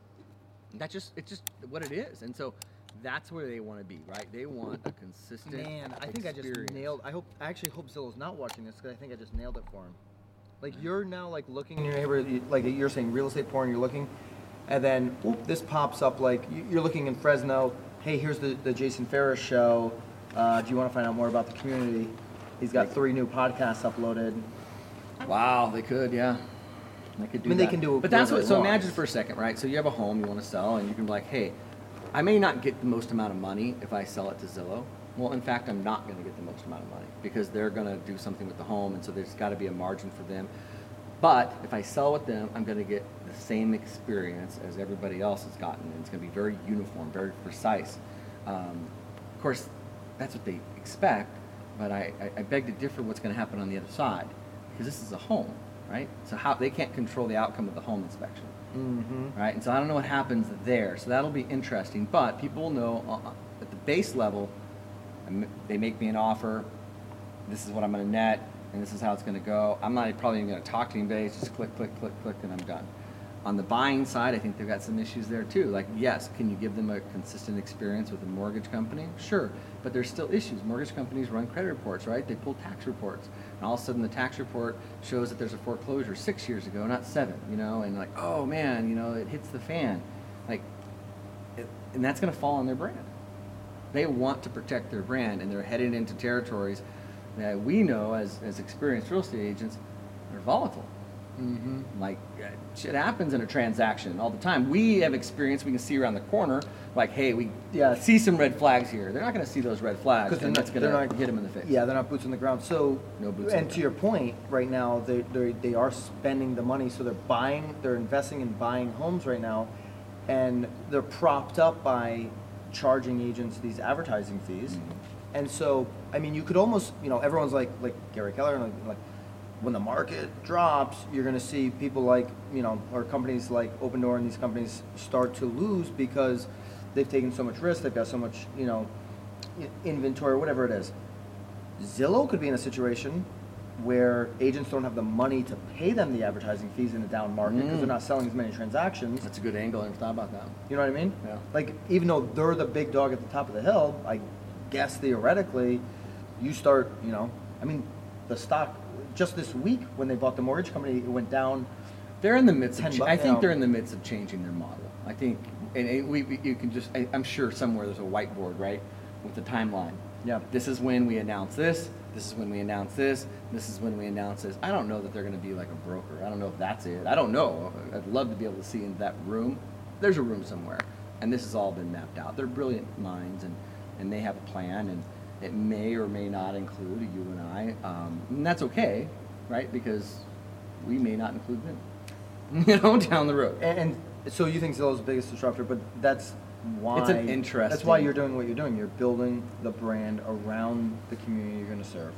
Speaker 2: that's just it's just what it is. And so that's where they want to be, right? They want a consistent.
Speaker 1: Man, I think I just
Speaker 2: experience.
Speaker 1: nailed. I hope. I actually hope Zillow's not watching this because I think I just nailed it for him. Like you're now like looking in your neighborhood, like you're saying real estate porn. You're looking, and then oop, this pops up. Like you- you're looking in Fresno. Hey, here's the the Jason Ferris show. Uh, do you want to find out more about the community? He's got three new podcasts uploaded.
Speaker 2: Wow, they could, yeah. They could do
Speaker 1: I mean, they can do it.
Speaker 2: But that's what. So
Speaker 1: want.
Speaker 2: imagine for a second, right? So you have a home you want to sell, and you can be like, hey, I may not get the most amount of money if I sell it to Zillow. Well, in fact, I'm not going to get the most amount of money because they're going to do something with the home, and so there's got to be a margin for them. But if I sell with them, I'm going to get the same experience as everybody else has gotten, and it's going to be very uniform, very precise. Um, of course, that's what they expect, but I, I, I beg to differ what's going to happen on the other side because this is a home. right? So how they can't control the outcome of the home inspection,
Speaker 1: Mm-hmm.
Speaker 2: right? And so I don't know what happens there. So that'll be interesting. But people will know uh, uh, at the base level, they make me an offer. This is what I'm going to net, and this is how it's going to go. I'm not probably even going to talk to anybody. It's just click, click, click, click, and I'm done. On the buying side, I think they've got some issues there too. Like, yes, can you give them a consistent experience with a mortgage company? Sure, but there's still issues. Mortgage companies run credit reports, right? They pull tax reports, and all of a sudden the tax report shows that there's a foreclosure six years ago, not seven. You know, and like, oh man, you know, it hits the fan, like, it, and that's going to fall on their brand. They want to protect their brand, and they're headed into territories that we know as as experienced real estate agents are volatile.
Speaker 1: Mm-hmm.
Speaker 2: Like uh, shit happens in a transaction all the time. We have experience. We can see around the corner. Like, hey, we
Speaker 1: Yeah.
Speaker 2: see some red flags here. They're not going to see those red flags,
Speaker 1: Because
Speaker 2: and that's going to hit them in the face.
Speaker 1: Yeah, they're not boots on the ground. So,
Speaker 2: No boots
Speaker 1: and to your point, right now they they they are spending the money, so they're buying, they're investing in buying homes right now, and they're propped up by charging agents these advertising fees,
Speaker 2: Mhm.
Speaker 1: and so I mean, you could almost, you know, everyone's like like Gary Keller, like, like when the market drops, you're going to see people like, you know, or companies like Opendoor and these companies start to lose because they've taken so much risk, they've got so much, you know, inventory, whatever it is. Zillow could be in a situation where agents don't have the money to pay them the advertising fees in a down market because
Speaker 2: Mm.
Speaker 1: they're not selling as many transactions.
Speaker 2: That's a good angle. I never thought about that.
Speaker 1: You know what I mean?
Speaker 2: Yeah.
Speaker 1: Like even though they're the big dog at the top of the hill, I guess theoretically, you start. You know, I mean, the stock just this week when they bought the mortgage company, it went down.
Speaker 2: They're in the midst of.
Speaker 1: 10
Speaker 2: Cha-
Speaker 1: bu-
Speaker 2: I think they're in the midst of changing their model. I think, and it, we, we- you can just. I, I'm sure somewhere there's a whiteboard, right, with the timeline.
Speaker 1: Yeah.
Speaker 2: This is when we announce this. This is when we announce this. This is when we announce this. I don't know that they're going to be like a broker. I don't know if that's it. I don't know. I'd love to be able to see in that room. There's a room somewhere, and this has all been mapped out. They're brilliant minds, and and they have a plan, and it may or may not include you and I, um, and that's okay, right? Because we may not include them, you know, down the road.
Speaker 1: And, and so you think Zillow's the biggest disruptor, but that's why
Speaker 2: It's an interest.
Speaker 1: That's why you're doing what you're doing. You're building the brand around the community you're going to serve.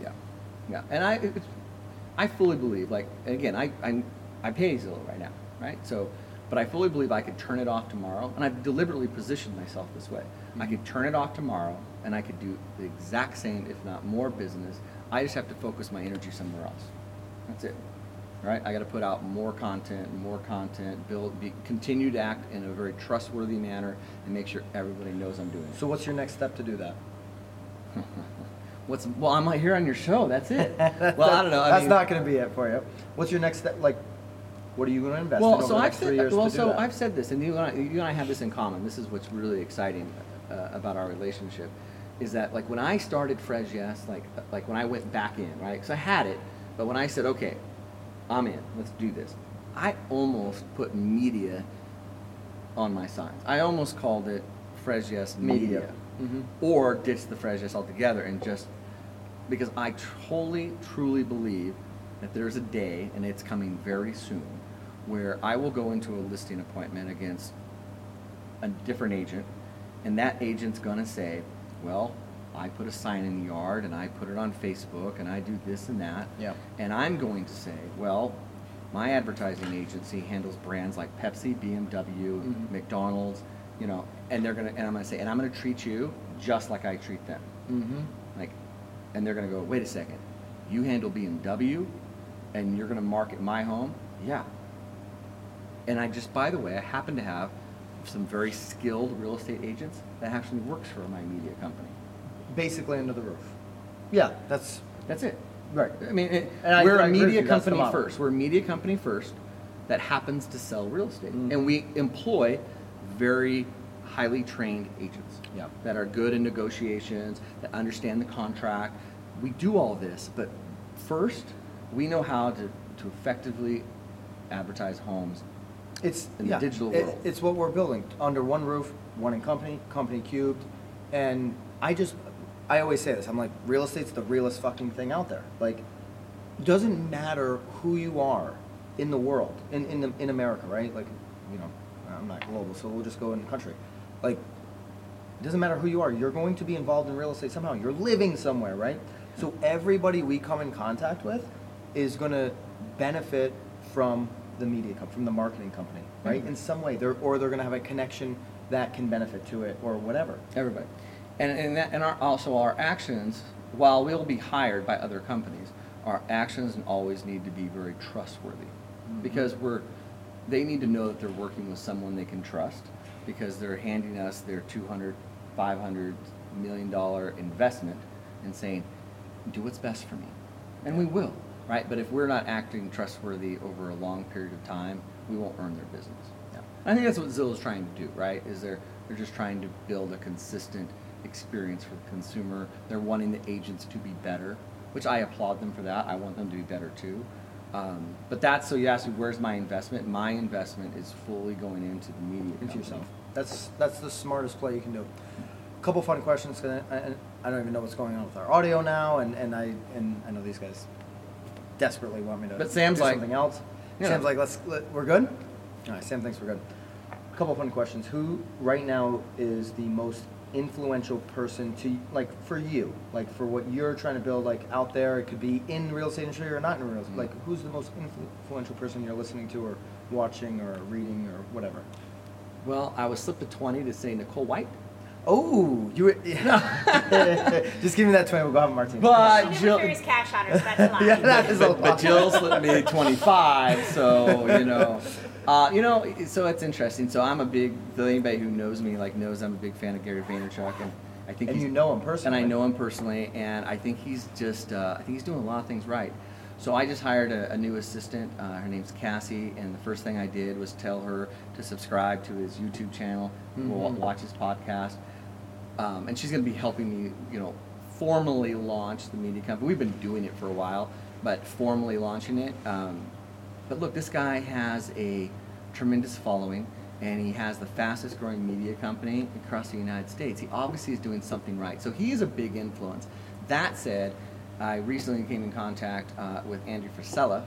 Speaker 2: Yeah, yeah, and I, it's, I fully believe, like, again, I, I, I pay Zillow right now, right? So, but I fully believe I could turn it off tomorrow, and I've deliberately positioned myself this way. I could turn it off tomorrow, and I could do the exact same, if not more, business. I just have to focus my energy somewhere else. That's it, right? I got to put out more content, more content, build, be, continue to act in a very trustworthy manner, and make sure everybody knows I'm doing it.
Speaker 1: So what's your next step to do that?
Speaker 2: What's well? I'm here on your show. That's it. well, I don't know. I
Speaker 1: That's
Speaker 2: mean,
Speaker 1: not going to be it for you. What's your next step? Like, what are you going to invest in
Speaker 2: Well,
Speaker 1: over
Speaker 2: so I've said, well, so
Speaker 1: that?
Speaker 2: I've said this, and you and, I, you and I have this in common. This is what's really exciting uh, about our relationship, is that like when I started Fresyes, like like when I went back in, right? Because I had it, but when I said, okay, I'm in, let's do this, I almost put media on my signs. I almost called it Fresyes Media,
Speaker 1: Media. Mhm.
Speaker 2: or ditch the Fresyes altogether and just because I totally, truly believe that there's a day, and it's coming very soon, where I will go into a listing appointment against a different agent, and that agent's gonna say, well, I put a sign in the yard, and I put it on Facebook, and I do this and that.
Speaker 1: Yeah.
Speaker 2: And I'm going to say, well, my advertising agency handles brands like Pepsi, BMW,
Speaker 1: Mhm.
Speaker 2: McDonald's, you know, and they're gonna, and I'm gonna say, and I'm gonna treat you just like I treat them.
Speaker 1: Mm-hmm.
Speaker 2: Like, and they're gonna go, wait a second, you handle BMW, and you're gonna market my home? Yeah. And I just, by the way, I happen to have some very skilled real estate agents that actually works for my media company.
Speaker 1: Basically under the roof. Yeah, that's
Speaker 2: That's it.
Speaker 1: right.
Speaker 2: I mean, it,
Speaker 1: I-
Speaker 2: we're
Speaker 1: I
Speaker 2: a media
Speaker 1: you,
Speaker 2: company first. We're a media company first that happens to sell real estate,
Speaker 1: Mhm.
Speaker 2: and we employ very highly trained agents
Speaker 1: Yeah.
Speaker 2: that are good in negotiations, that understand the contract. We do all this, but first, we know how to, to effectively advertise homes.
Speaker 1: It's
Speaker 2: in the
Speaker 1: yeah,
Speaker 2: digital
Speaker 1: it-
Speaker 2: world.
Speaker 1: It's what we're building under one roof, one in company, company cubed, and I just, I always say this. I'm like, real estate's the realest fucking thing out there. Like, doesn't matter who you are in the world, in in the, in America, right? Like, you know, I'm not global, so we'll just go in the country. Like, it doesn't matter who you are. You're going to be involved in real estate somehow. You're living somewhere, right? So everybody we come in contact with is going to benefit from the media company, from the marketing company, right?
Speaker 2: Mhm.
Speaker 1: In some way, they're or they're going to have a connection that can benefit to it or whatever.
Speaker 2: Everybody. And, and, that, and our, also our actions, while we'll be hired by other companies, our actions always need to be very trustworthy.
Speaker 1: Mhm.
Speaker 2: Because we're, they need to know that they're working with someone they can trust because they're handing us their 200, 500 million dollar investment and saying, do what's best for me. And we will, right? But if we're not acting trustworthy over a long period of time, we won't earn their business.
Speaker 1: Yeah.
Speaker 2: I think that's what Zillow's trying to do, right? Is they're they're just trying to build a consistent experience for the consumer. They're wanting the agents to be better, which I applaud them for that. I want them to be better too. Um, but that's so you asked me where's my investment? My investment is fully going into the media.
Speaker 1: into yourself. That's that's the smartest play you can do. A couple fun questions. I, I, I don't even know what's going on with our audio now, and, and I and I know these guys desperately want me to.
Speaker 2: But Sam's
Speaker 1: do
Speaker 2: like-
Speaker 1: something else.
Speaker 2: Yeah.
Speaker 1: Sam's like, let's let, we're good. All right, Sam thinks we're good. A couple of fun questions. Who right now is the most influential person to like for you, like for what you're trying to build, like out there? It could be in real estate industry or not in real estate.
Speaker 2: Mhm.
Speaker 1: Like, who's the most influ- influential person you're listening to or watching or reading or whatever?
Speaker 2: Well, I was slipped a twenty to say Nicole White,
Speaker 1: Oh, you were. Just give me that twenty. We'll go have a martini.
Speaker 2: but
Speaker 3: She
Speaker 2: Jill.
Speaker 3: carries cash on her, so that's a lot.
Speaker 1: Yeah, that is a
Speaker 2: but, but
Speaker 1: lot.
Speaker 2: Jill slipped me 25, so you know, uh, you know, so it's interesting. So I'm a big. So anybody who knows me like knows I'm a big fan of Gary Vaynerchuk, and I think
Speaker 1: and
Speaker 2: he's
Speaker 1: you know him personally. and.
Speaker 2: I know him personally, and I think he's just uh, I think he's doing a lot of things right. So I just hired a, a new assistant. Uh, her name's Cassie, and the first thing I did was tell her to subscribe to his YouTube channel, wa-
Speaker 1: Mhm.
Speaker 2: watch his podcast, um, and she's going to be helping me, you know, formally launch the media company. We've been doing it for a while, but formally launching it. Um, but look, this guy has a tremendous following, and he has the fastest growing media company across the United States. He obviously is doing something right. So he is a big influence. That said, I recently came in contact uh, with Andrew Frisella,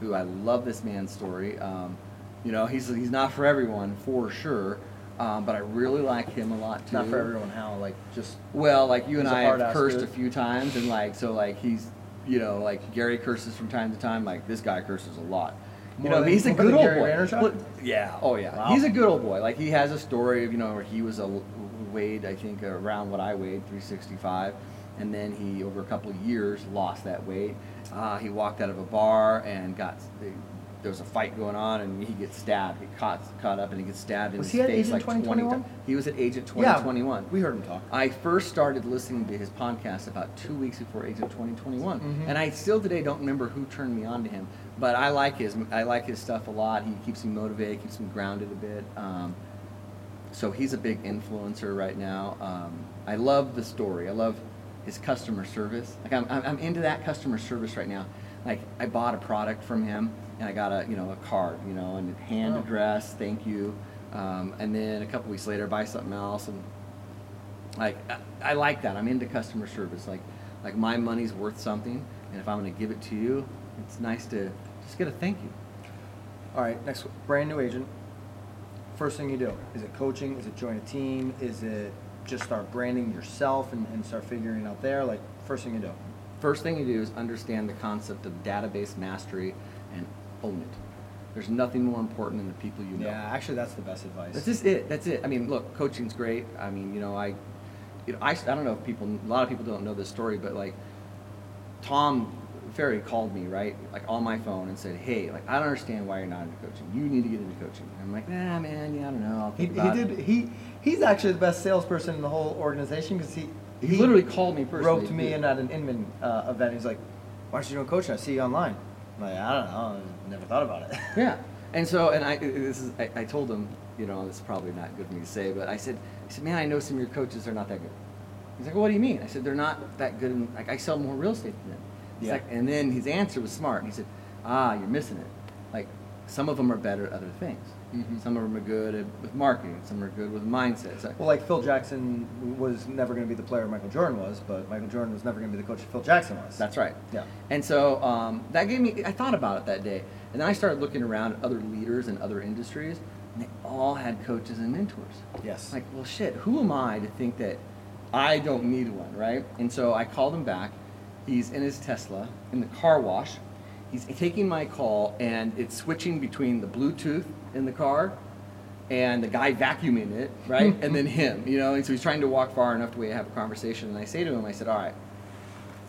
Speaker 2: who I love this man's story. Um, you know, he's, he's not for everyone, for sure. Um, but I really like him a lot too.
Speaker 1: Not for everyone. How like just
Speaker 2: Well, like you and I have cursed
Speaker 1: dude.
Speaker 2: a few times, and like so, like he's, you know, like Gary curses from time to time. Like this guy curses a lot. You know,
Speaker 1: than-
Speaker 2: he's a good old
Speaker 1: Gary
Speaker 2: boy. Look, yeah, oh yeah,
Speaker 1: Wow.
Speaker 2: he's a good old boy. Like he has a story of you know where he was a weighed, I think around what I weighed, 365, and then he over a couple of years lost that weight. Uh, he walked out of a bar and got. There was a fight going on, and he gets stabbed. He caught caught up, and he gets stabbed in
Speaker 1: Was
Speaker 2: his
Speaker 1: he at
Speaker 2: face
Speaker 1: Agent
Speaker 2: like 20
Speaker 1: 2021?
Speaker 2: times. He was at Agent
Speaker 1: Yeah.
Speaker 2: 2021.
Speaker 1: we heard him talk.
Speaker 2: I first started listening to his podcast about two weeks before Agent 2021,
Speaker 1: Mhm.
Speaker 2: and I still today don't remember who turned me on to him. But I like his I like his stuff a lot. He keeps me motivated, keeps me grounded a bit. Um, so he's a big influencer right now. Um, I love the story. I love his customer service. Like I'm, I'm I'm into that customer service right now. Like I bought a product from him and I got a you know a card you know and hand
Speaker 1: Oh.
Speaker 2: address, thank you. Um, and then a couple weeks later, buy something else and like I, I like that. I'm into customer service. Like like my money's worth something, and if I'm going to give it to you, it's nice to just get a thank you.
Speaker 1: All right, next brand new agent. First thing you do is it coaching? Is it join a team? Is it just start branding yourself and, and start figuring out there? Like first thing you do.
Speaker 2: First thing you do is understand the concept of database mastery and own it. There's nothing more important than the people you know.
Speaker 1: Yeah, actually, that's the best advice.
Speaker 2: That's just it. That's it. I mean, look, coaching's great. I mean, you know, I, you know, I, I don't know if people, a lot of people don't know this story, but like, Tom Ferry called me right, like on my phone and said, "Hey, like I don't understand why you're not into coaching. You need to get into coaching." And I'm like, "Nah, man, yeah, I don't know. I'll
Speaker 1: He, he
Speaker 2: about it."
Speaker 1: did. He he's actually the best salesperson in the whole organization because he
Speaker 2: He literally called me personally.
Speaker 1: roped me in at an Inman uh, event. He's like, "Why aren't you doing coaching? I see you online." Like, I don't know. I never thought about it.
Speaker 2: Yeah. And so, and I, this is, I, I told him, you know, this is probably not good for me to say, but I said, I said, man, I know some of your coaches are not that good. He's like, well, what do you mean? I said, they're not that good. In, like, I sell more real estate than them. He's
Speaker 1: Yeah.
Speaker 2: like, and then his answer was smart. He said, ah, you're missing it. Like, some of them are better at other things.
Speaker 1: Mhm.
Speaker 2: Some of them are good at, with marketing. Some are good with mindset. So,
Speaker 1: Well, like Phil Jackson was never going to be the player Michael Jordan was, but Michael Jordan was never going to be the coach Phil Jackson was.
Speaker 2: That's right.
Speaker 1: Yeah.
Speaker 2: And so um, that gave me, I thought about it that day. And then I started looking around at other leaders in other industries, and they all had coaches and mentors.
Speaker 1: Yes.
Speaker 2: Like, well, shit, who am I to think that I don't need one, right? And so I called him back. He's in his Tesla in the car wash. he's taking my call and it's switching between the Bluetooth in the car and the guy vacuuming it, right? and then him, you know, and so he's trying to walk far enough to we have a conversation. And I say to him, I said, All right,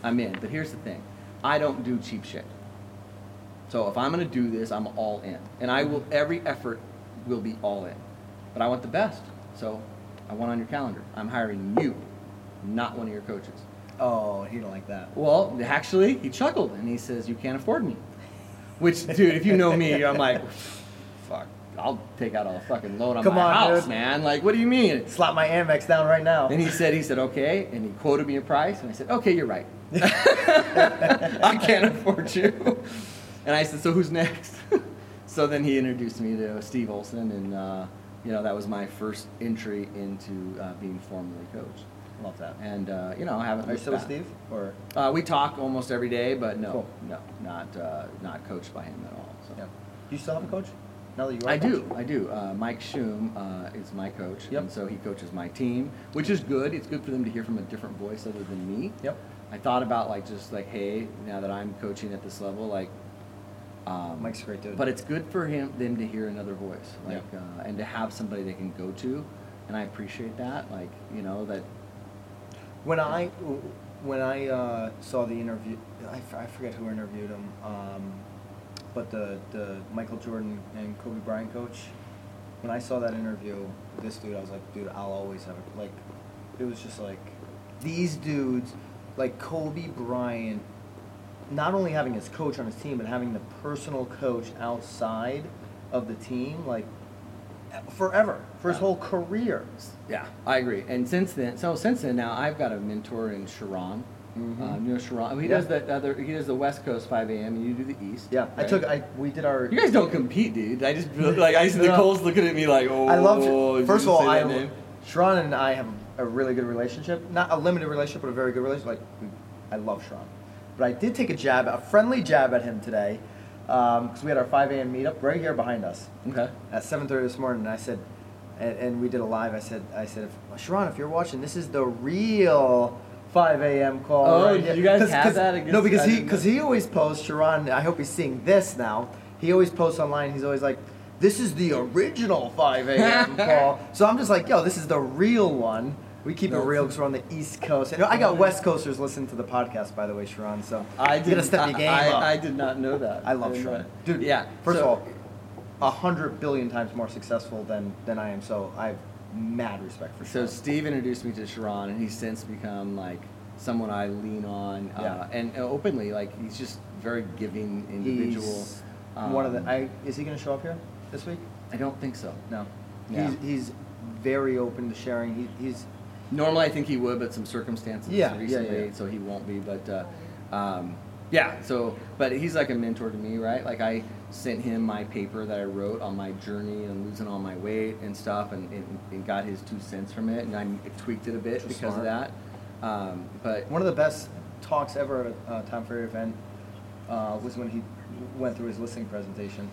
Speaker 2: I'm in. But here's the thing I don't do cheap shit. So if I'm gonna do this, I'm all in. And I will every effort will be all in. But I want the best. So I want on your calendar. I'm hiring you, not one of your coaches.
Speaker 1: Oh, he don't like that.
Speaker 2: Well, actually, he chuckled and he says, "You can't afford me." Which, dude, if you know me, I'm like, "Fuck, I'll take out a fucking loan on
Speaker 1: Come
Speaker 2: my
Speaker 1: on,
Speaker 2: house,
Speaker 1: dude.
Speaker 2: man." Like, what do you mean?
Speaker 1: Slap my Amex down right now.
Speaker 2: And he said, "He said okay," and he quoted me a price, and I said, "Okay, you're right. I can't afford you." And I said, "So who's next?" so then he introduced me to Steve Olson, and uh, you know that was my first entry into uh, being formally coached.
Speaker 1: Love that.
Speaker 2: And uh, you know, I haven't.
Speaker 1: Are you still with. Steve? Or
Speaker 2: Uh, we talk almost every day, but no,
Speaker 1: Cool.
Speaker 2: no, not uh, not coached by him at all. So.
Speaker 1: yeah. Do you still have a coach? Now that you are
Speaker 2: I do, I do. Uh, Mike Schum uh, is my coach,
Speaker 1: Yep.
Speaker 2: and so he coaches my team, which is good. It's good for them to hear from a different voice other than me.
Speaker 1: Yep.
Speaker 2: I thought about like just like, hey, now that I'm coaching at this level, like, um,
Speaker 1: Mike's a great dude.
Speaker 2: But it's good for him them to hear another voice, like, uh, and to have somebody they can go to, and I appreciate that. Like, you know that.
Speaker 1: When I when I uh, saw the interview, I, f- I forget who interviewed him, um, but the the Michael Jordan and Kobe Bryant coach. When I saw that interview with this dude, I was like, dude, I'll always have it. Like, it was just like these dudes, like Kobe Bryant, not only having his coach on his team, but having the personal coach outside of the team, like forever for his
Speaker 2: Yeah.
Speaker 1: whole career.
Speaker 2: Yeah, I agree. And since then, so since then now I've got a mentor in Sharran.
Speaker 1: Mhm.
Speaker 2: Um, you Sharran. He
Speaker 1: Yeah.
Speaker 2: does the other. He does the West Coast 5 a.m. and you do the East.
Speaker 1: Yeah, I took. I we did our.
Speaker 2: You guys don't compete, dude. I just like I see. Nicole's looking at me like, oh.
Speaker 1: I love.
Speaker 2: did
Speaker 1: First of all, I
Speaker 2: name?"
Speaker 1: Sharran and I have a really good relationship. Not a limited relationship, but a very good relationship. Like, I love Sharran, but I did take a jab, a friendly jab at him today, because we had our 5 a.m. meetup right here behind us
Speaker 2: Okay.
Speaker 1: at 7:30 this morning. And I said, and, and we did a live. I said, I said, if, Sharran, if you're watching, this is the real 5 a.m. call.
Speaker 2: Oh,
Speaker 1: right
Speaker 2: did
Speaker 1: here."
Speaker 2: you guys
Speaker 1: 'Cause-
Speaker 2: have
Speaker 1: 'cause-
Speaker 2: that
Speaker 1: No, because he because he always posts Sharran. I hope he's seeing this now. He always posts online. He's always like, "This is the original 5 a.m. call." So I'm just like, "Yo, this is the real one." We keep it real because we're on the East Coast. And I got West Coasters listening to the podcast, by the way, Sharran. So
Speaker 2: I did.
Speaker 1: gotta step your game
Speaker 2: I,
Speaker 1: up.
Speaker 2: I did not know that.
Speaker 1: I love
Speaker 2: didn't
Speaker 1: uh,
Speaker 2: Sharran,
Speaker 1: dude.
Speaker 2: Yeah.
Speaker 1: First
Speaker 2: so-
Speaker 1: of all, a hundred billion times more successful than than I am. So I have mad respect for
Speaker 2: So
Speaker 1: Sharran.
Speaker 2: Steve introduced me to Sharran, and he's since become like someone I lean on, uh, and uh, openly like he's just very giving individual.
Speaker 1: He's one of the.
Speaker 2: Um,
Speaker 1: I is he gonna show up here this week?
Speaker 2: I don't think so.
Speaker 1: No.
Speaker 2: Yeah.
Speaker 1: He's he's very open to sharing. He, he's
Speaker 2: Normally, I think he would, but some circumstances
Speaker 1: Yeah, yeah, yeah.
Speaker 2: so he won't be. But uh, um, yeah, so but he's like a mentor to me, right? Like I sent him my paper that I wrote on my journey and losing all my weight and stuff, and, and, and got his two cents from it, and I tweaked it a bit
Speaker 1: Which
Speaker 2: because of that. Um, but
Speaker 1: one of the best talks ever at a uh, Tom Ferry event uh, was when he went through his listing presentation,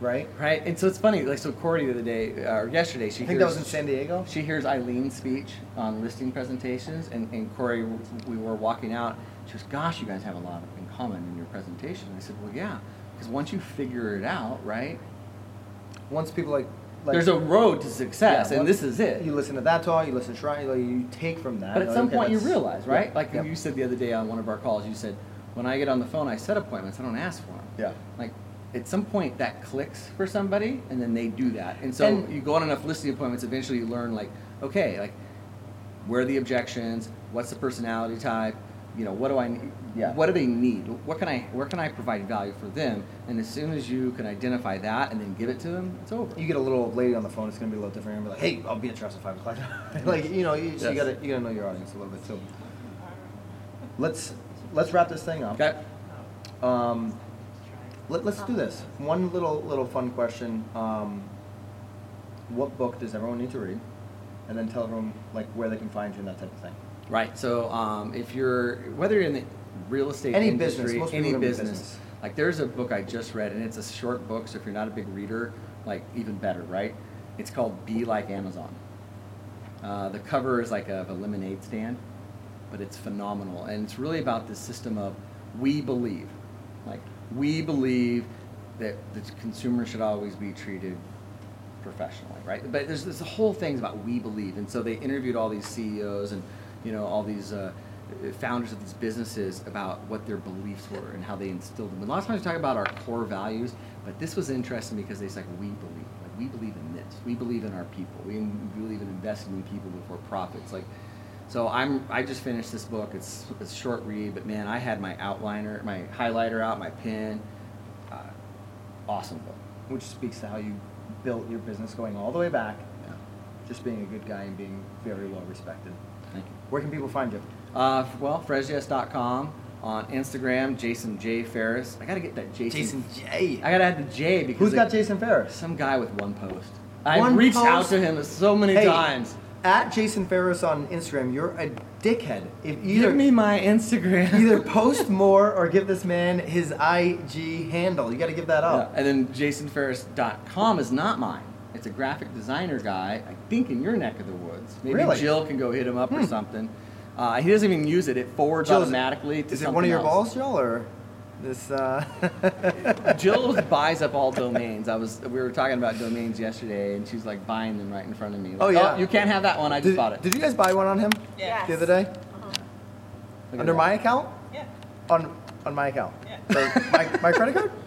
Speaker 1: right?
Speaker 2: right, and so it's funny. Like so, Corey the other day or yesterday, she
Speaker 1: I think that was in San Diego.
Speaker 2: She hears Eileen's speech on listing presentations, and, and Corey, we were walking out. She goes, "Gosh, you guys have a lot in common in your presentation." I said, "Well, yeah, because once you figure it out, right,
Speaker 1: Once people like, like
Speaker 2: there's a road to success,
Speaker 1: Yeah,
Speaker 2: and this is it."
Speaker 1: You listen to that talk, you listen to Shrine, like, you take from that.
Speaker 2: But at
Speaker 1: like,
Speaker 2: some
Speaker 1: okay,
Speaker 2: point, you realize,
Speaker 1: yeah,
Speaker 2: right? Like
Speaker 1: yeah.
Speaker 2: you said the other day on one of our calls, you said, "When I get on the phone, I set appointments. I don't ask for them."
Speaker 1: Yeah.
Speaker 2: Like at some point, that clicks for somebody, and then they do that. And so
Speaker 1: And-
Speaker 2: you go on enough listing appointments, eventually you learn, like, okay, like where are the objections? What's the personality type? You know, what do I need?
Speaker 1: Yeah.
Speaker 2: What do they need? What can I? Where can I provide value for them? And as soon as you can identify that and then give it to them, it's over.
Speaker 1: You get a little lady on the phone, it's gonna be a little different. You're gonna be like, "Hey, I'll be at your house at five o'clock." like you know, you, so you gotta you gotta know your audience a little bit too. Let's let's wrap this thing up.
Speaker 2: Okay.
Speaker 1: Um, let, let's do this. One little little fun question. Um, what book does everyone need to read? And then tell everyone like where they can find you and that type of thing.
Speaker 2: Right. So um, if you're whether you're in the real estate
Speaker 1: Any
Speaker 2: industry,
Speaker 1: business,
Speaker 2: any business,
Speaker 1: business.
Speaker 2: like there's a book I just read, and it's a short book. So if you're not a big reader, like even better, right? It's called Be Like Amazon. Uh, the cover is like a, of a lemonade stand, but it's phenomenal, and it's really about this system of we believe. Like we believe that the consumer should always be treated professionally, right? But there's this whole thing about we believe, and so they interviewed all these CEOs and you know all these uh, founders of these businesses about what their beliefs were and how they instilled them. And a lot of times we talk about our core values, but this was interesting because they said like, we believe, like we believe in this, we believe in our people, we believe in investing in people before profits, like. So I'm I just finished this book. It's it's a short read, but man, I had my outliner, my highlighter out, my pen. Uh, awesome book.
Speaker 1: Which speaks to how you built your business going all the way back,
Speaker 2: Yeah.
Speaker 1: just being a good guy and being very well respected.
Speaker 2: Thank you.
Speaker 1: Where can people find you?
Speaker 2: Uh, well, Fresyes.com on Instagram, Jason J Ferris. I gotta get that Jason.
Speaker 1: Jason J.
Speaker 2: I gotta add the J because
Speaker 1: Who's got Jason Ferris?
Speaker 2: Some guy with one post. I
Speaker 1: One
Speaker 2: reached out to him so many
Speaker 1: Hey,
Speaker 2: times.
Speaker 1: At Jason Ferris on Instagram, you're a dickhead. If either
Speaker 2: Give me my Instagram.
Speaker 1: either post more or give this man his IG handle. You got to give that
Speaker 2: Yeah,
Speaker 1: up.
Speaker 2: and then JasonFerris.com is not mine. It's a graphic designer guy, I think in your neck of the woods. Maybe
Speaker 1: Really?
Speaker 2: Jill can go hit him up or
Speaker 1: Hmm.
Speaker 2: something. Uh, he doesn't even use it. It forwards
Speaker 1: Jill's-
Speaker 2: automatically to
Speaker 1: Is it one of your
Speaker 2: else.
Speaker 1: balls, Jill, or this? Uh...
Speaker 2: Jill buys up all domains. I was we were talking about domains yesterday, and she's like buying them right in front of me. Like,
Speaker 1: Oh, yeah.
Speaker 2: you can't have that one. I just
Speaker 1: Did,
Speaker 2: bought it.
Speaker 1: did you guys buy one on him
Speaker 3: Yes.
Speaker 1: the other day?
Speaker 2: Look at
Speaker 1: Under
Speaker 2: that.
Speaker 1: my account?
Speaker 3: Yeah.
Speaker 1: On on my account.
Speaker 3: Yeah.
Speaker 1: So my, my credit card?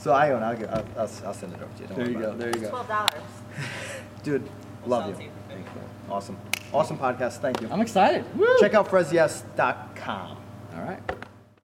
Speaker 3: Yeah.
Speaker 1: So I own. I'll, get, I'll, I'll, I'll send it over to you. Don't
Speaker 2: There you go.
Speaker 1: about
Speaker 2: There you go.
Speaker 3: Twelve dollars.
Speaker 1: Dude,
Speaker 3: We'll
Speaker 1: love you.
Speaker 3: you
Speaker 1: Thank you. Awesome. Awesome podcast. Thank you.
Speaker 2: I'm excited. Woo!
Speaker 1: Check out fresyes.com.
Speaker 2: All right.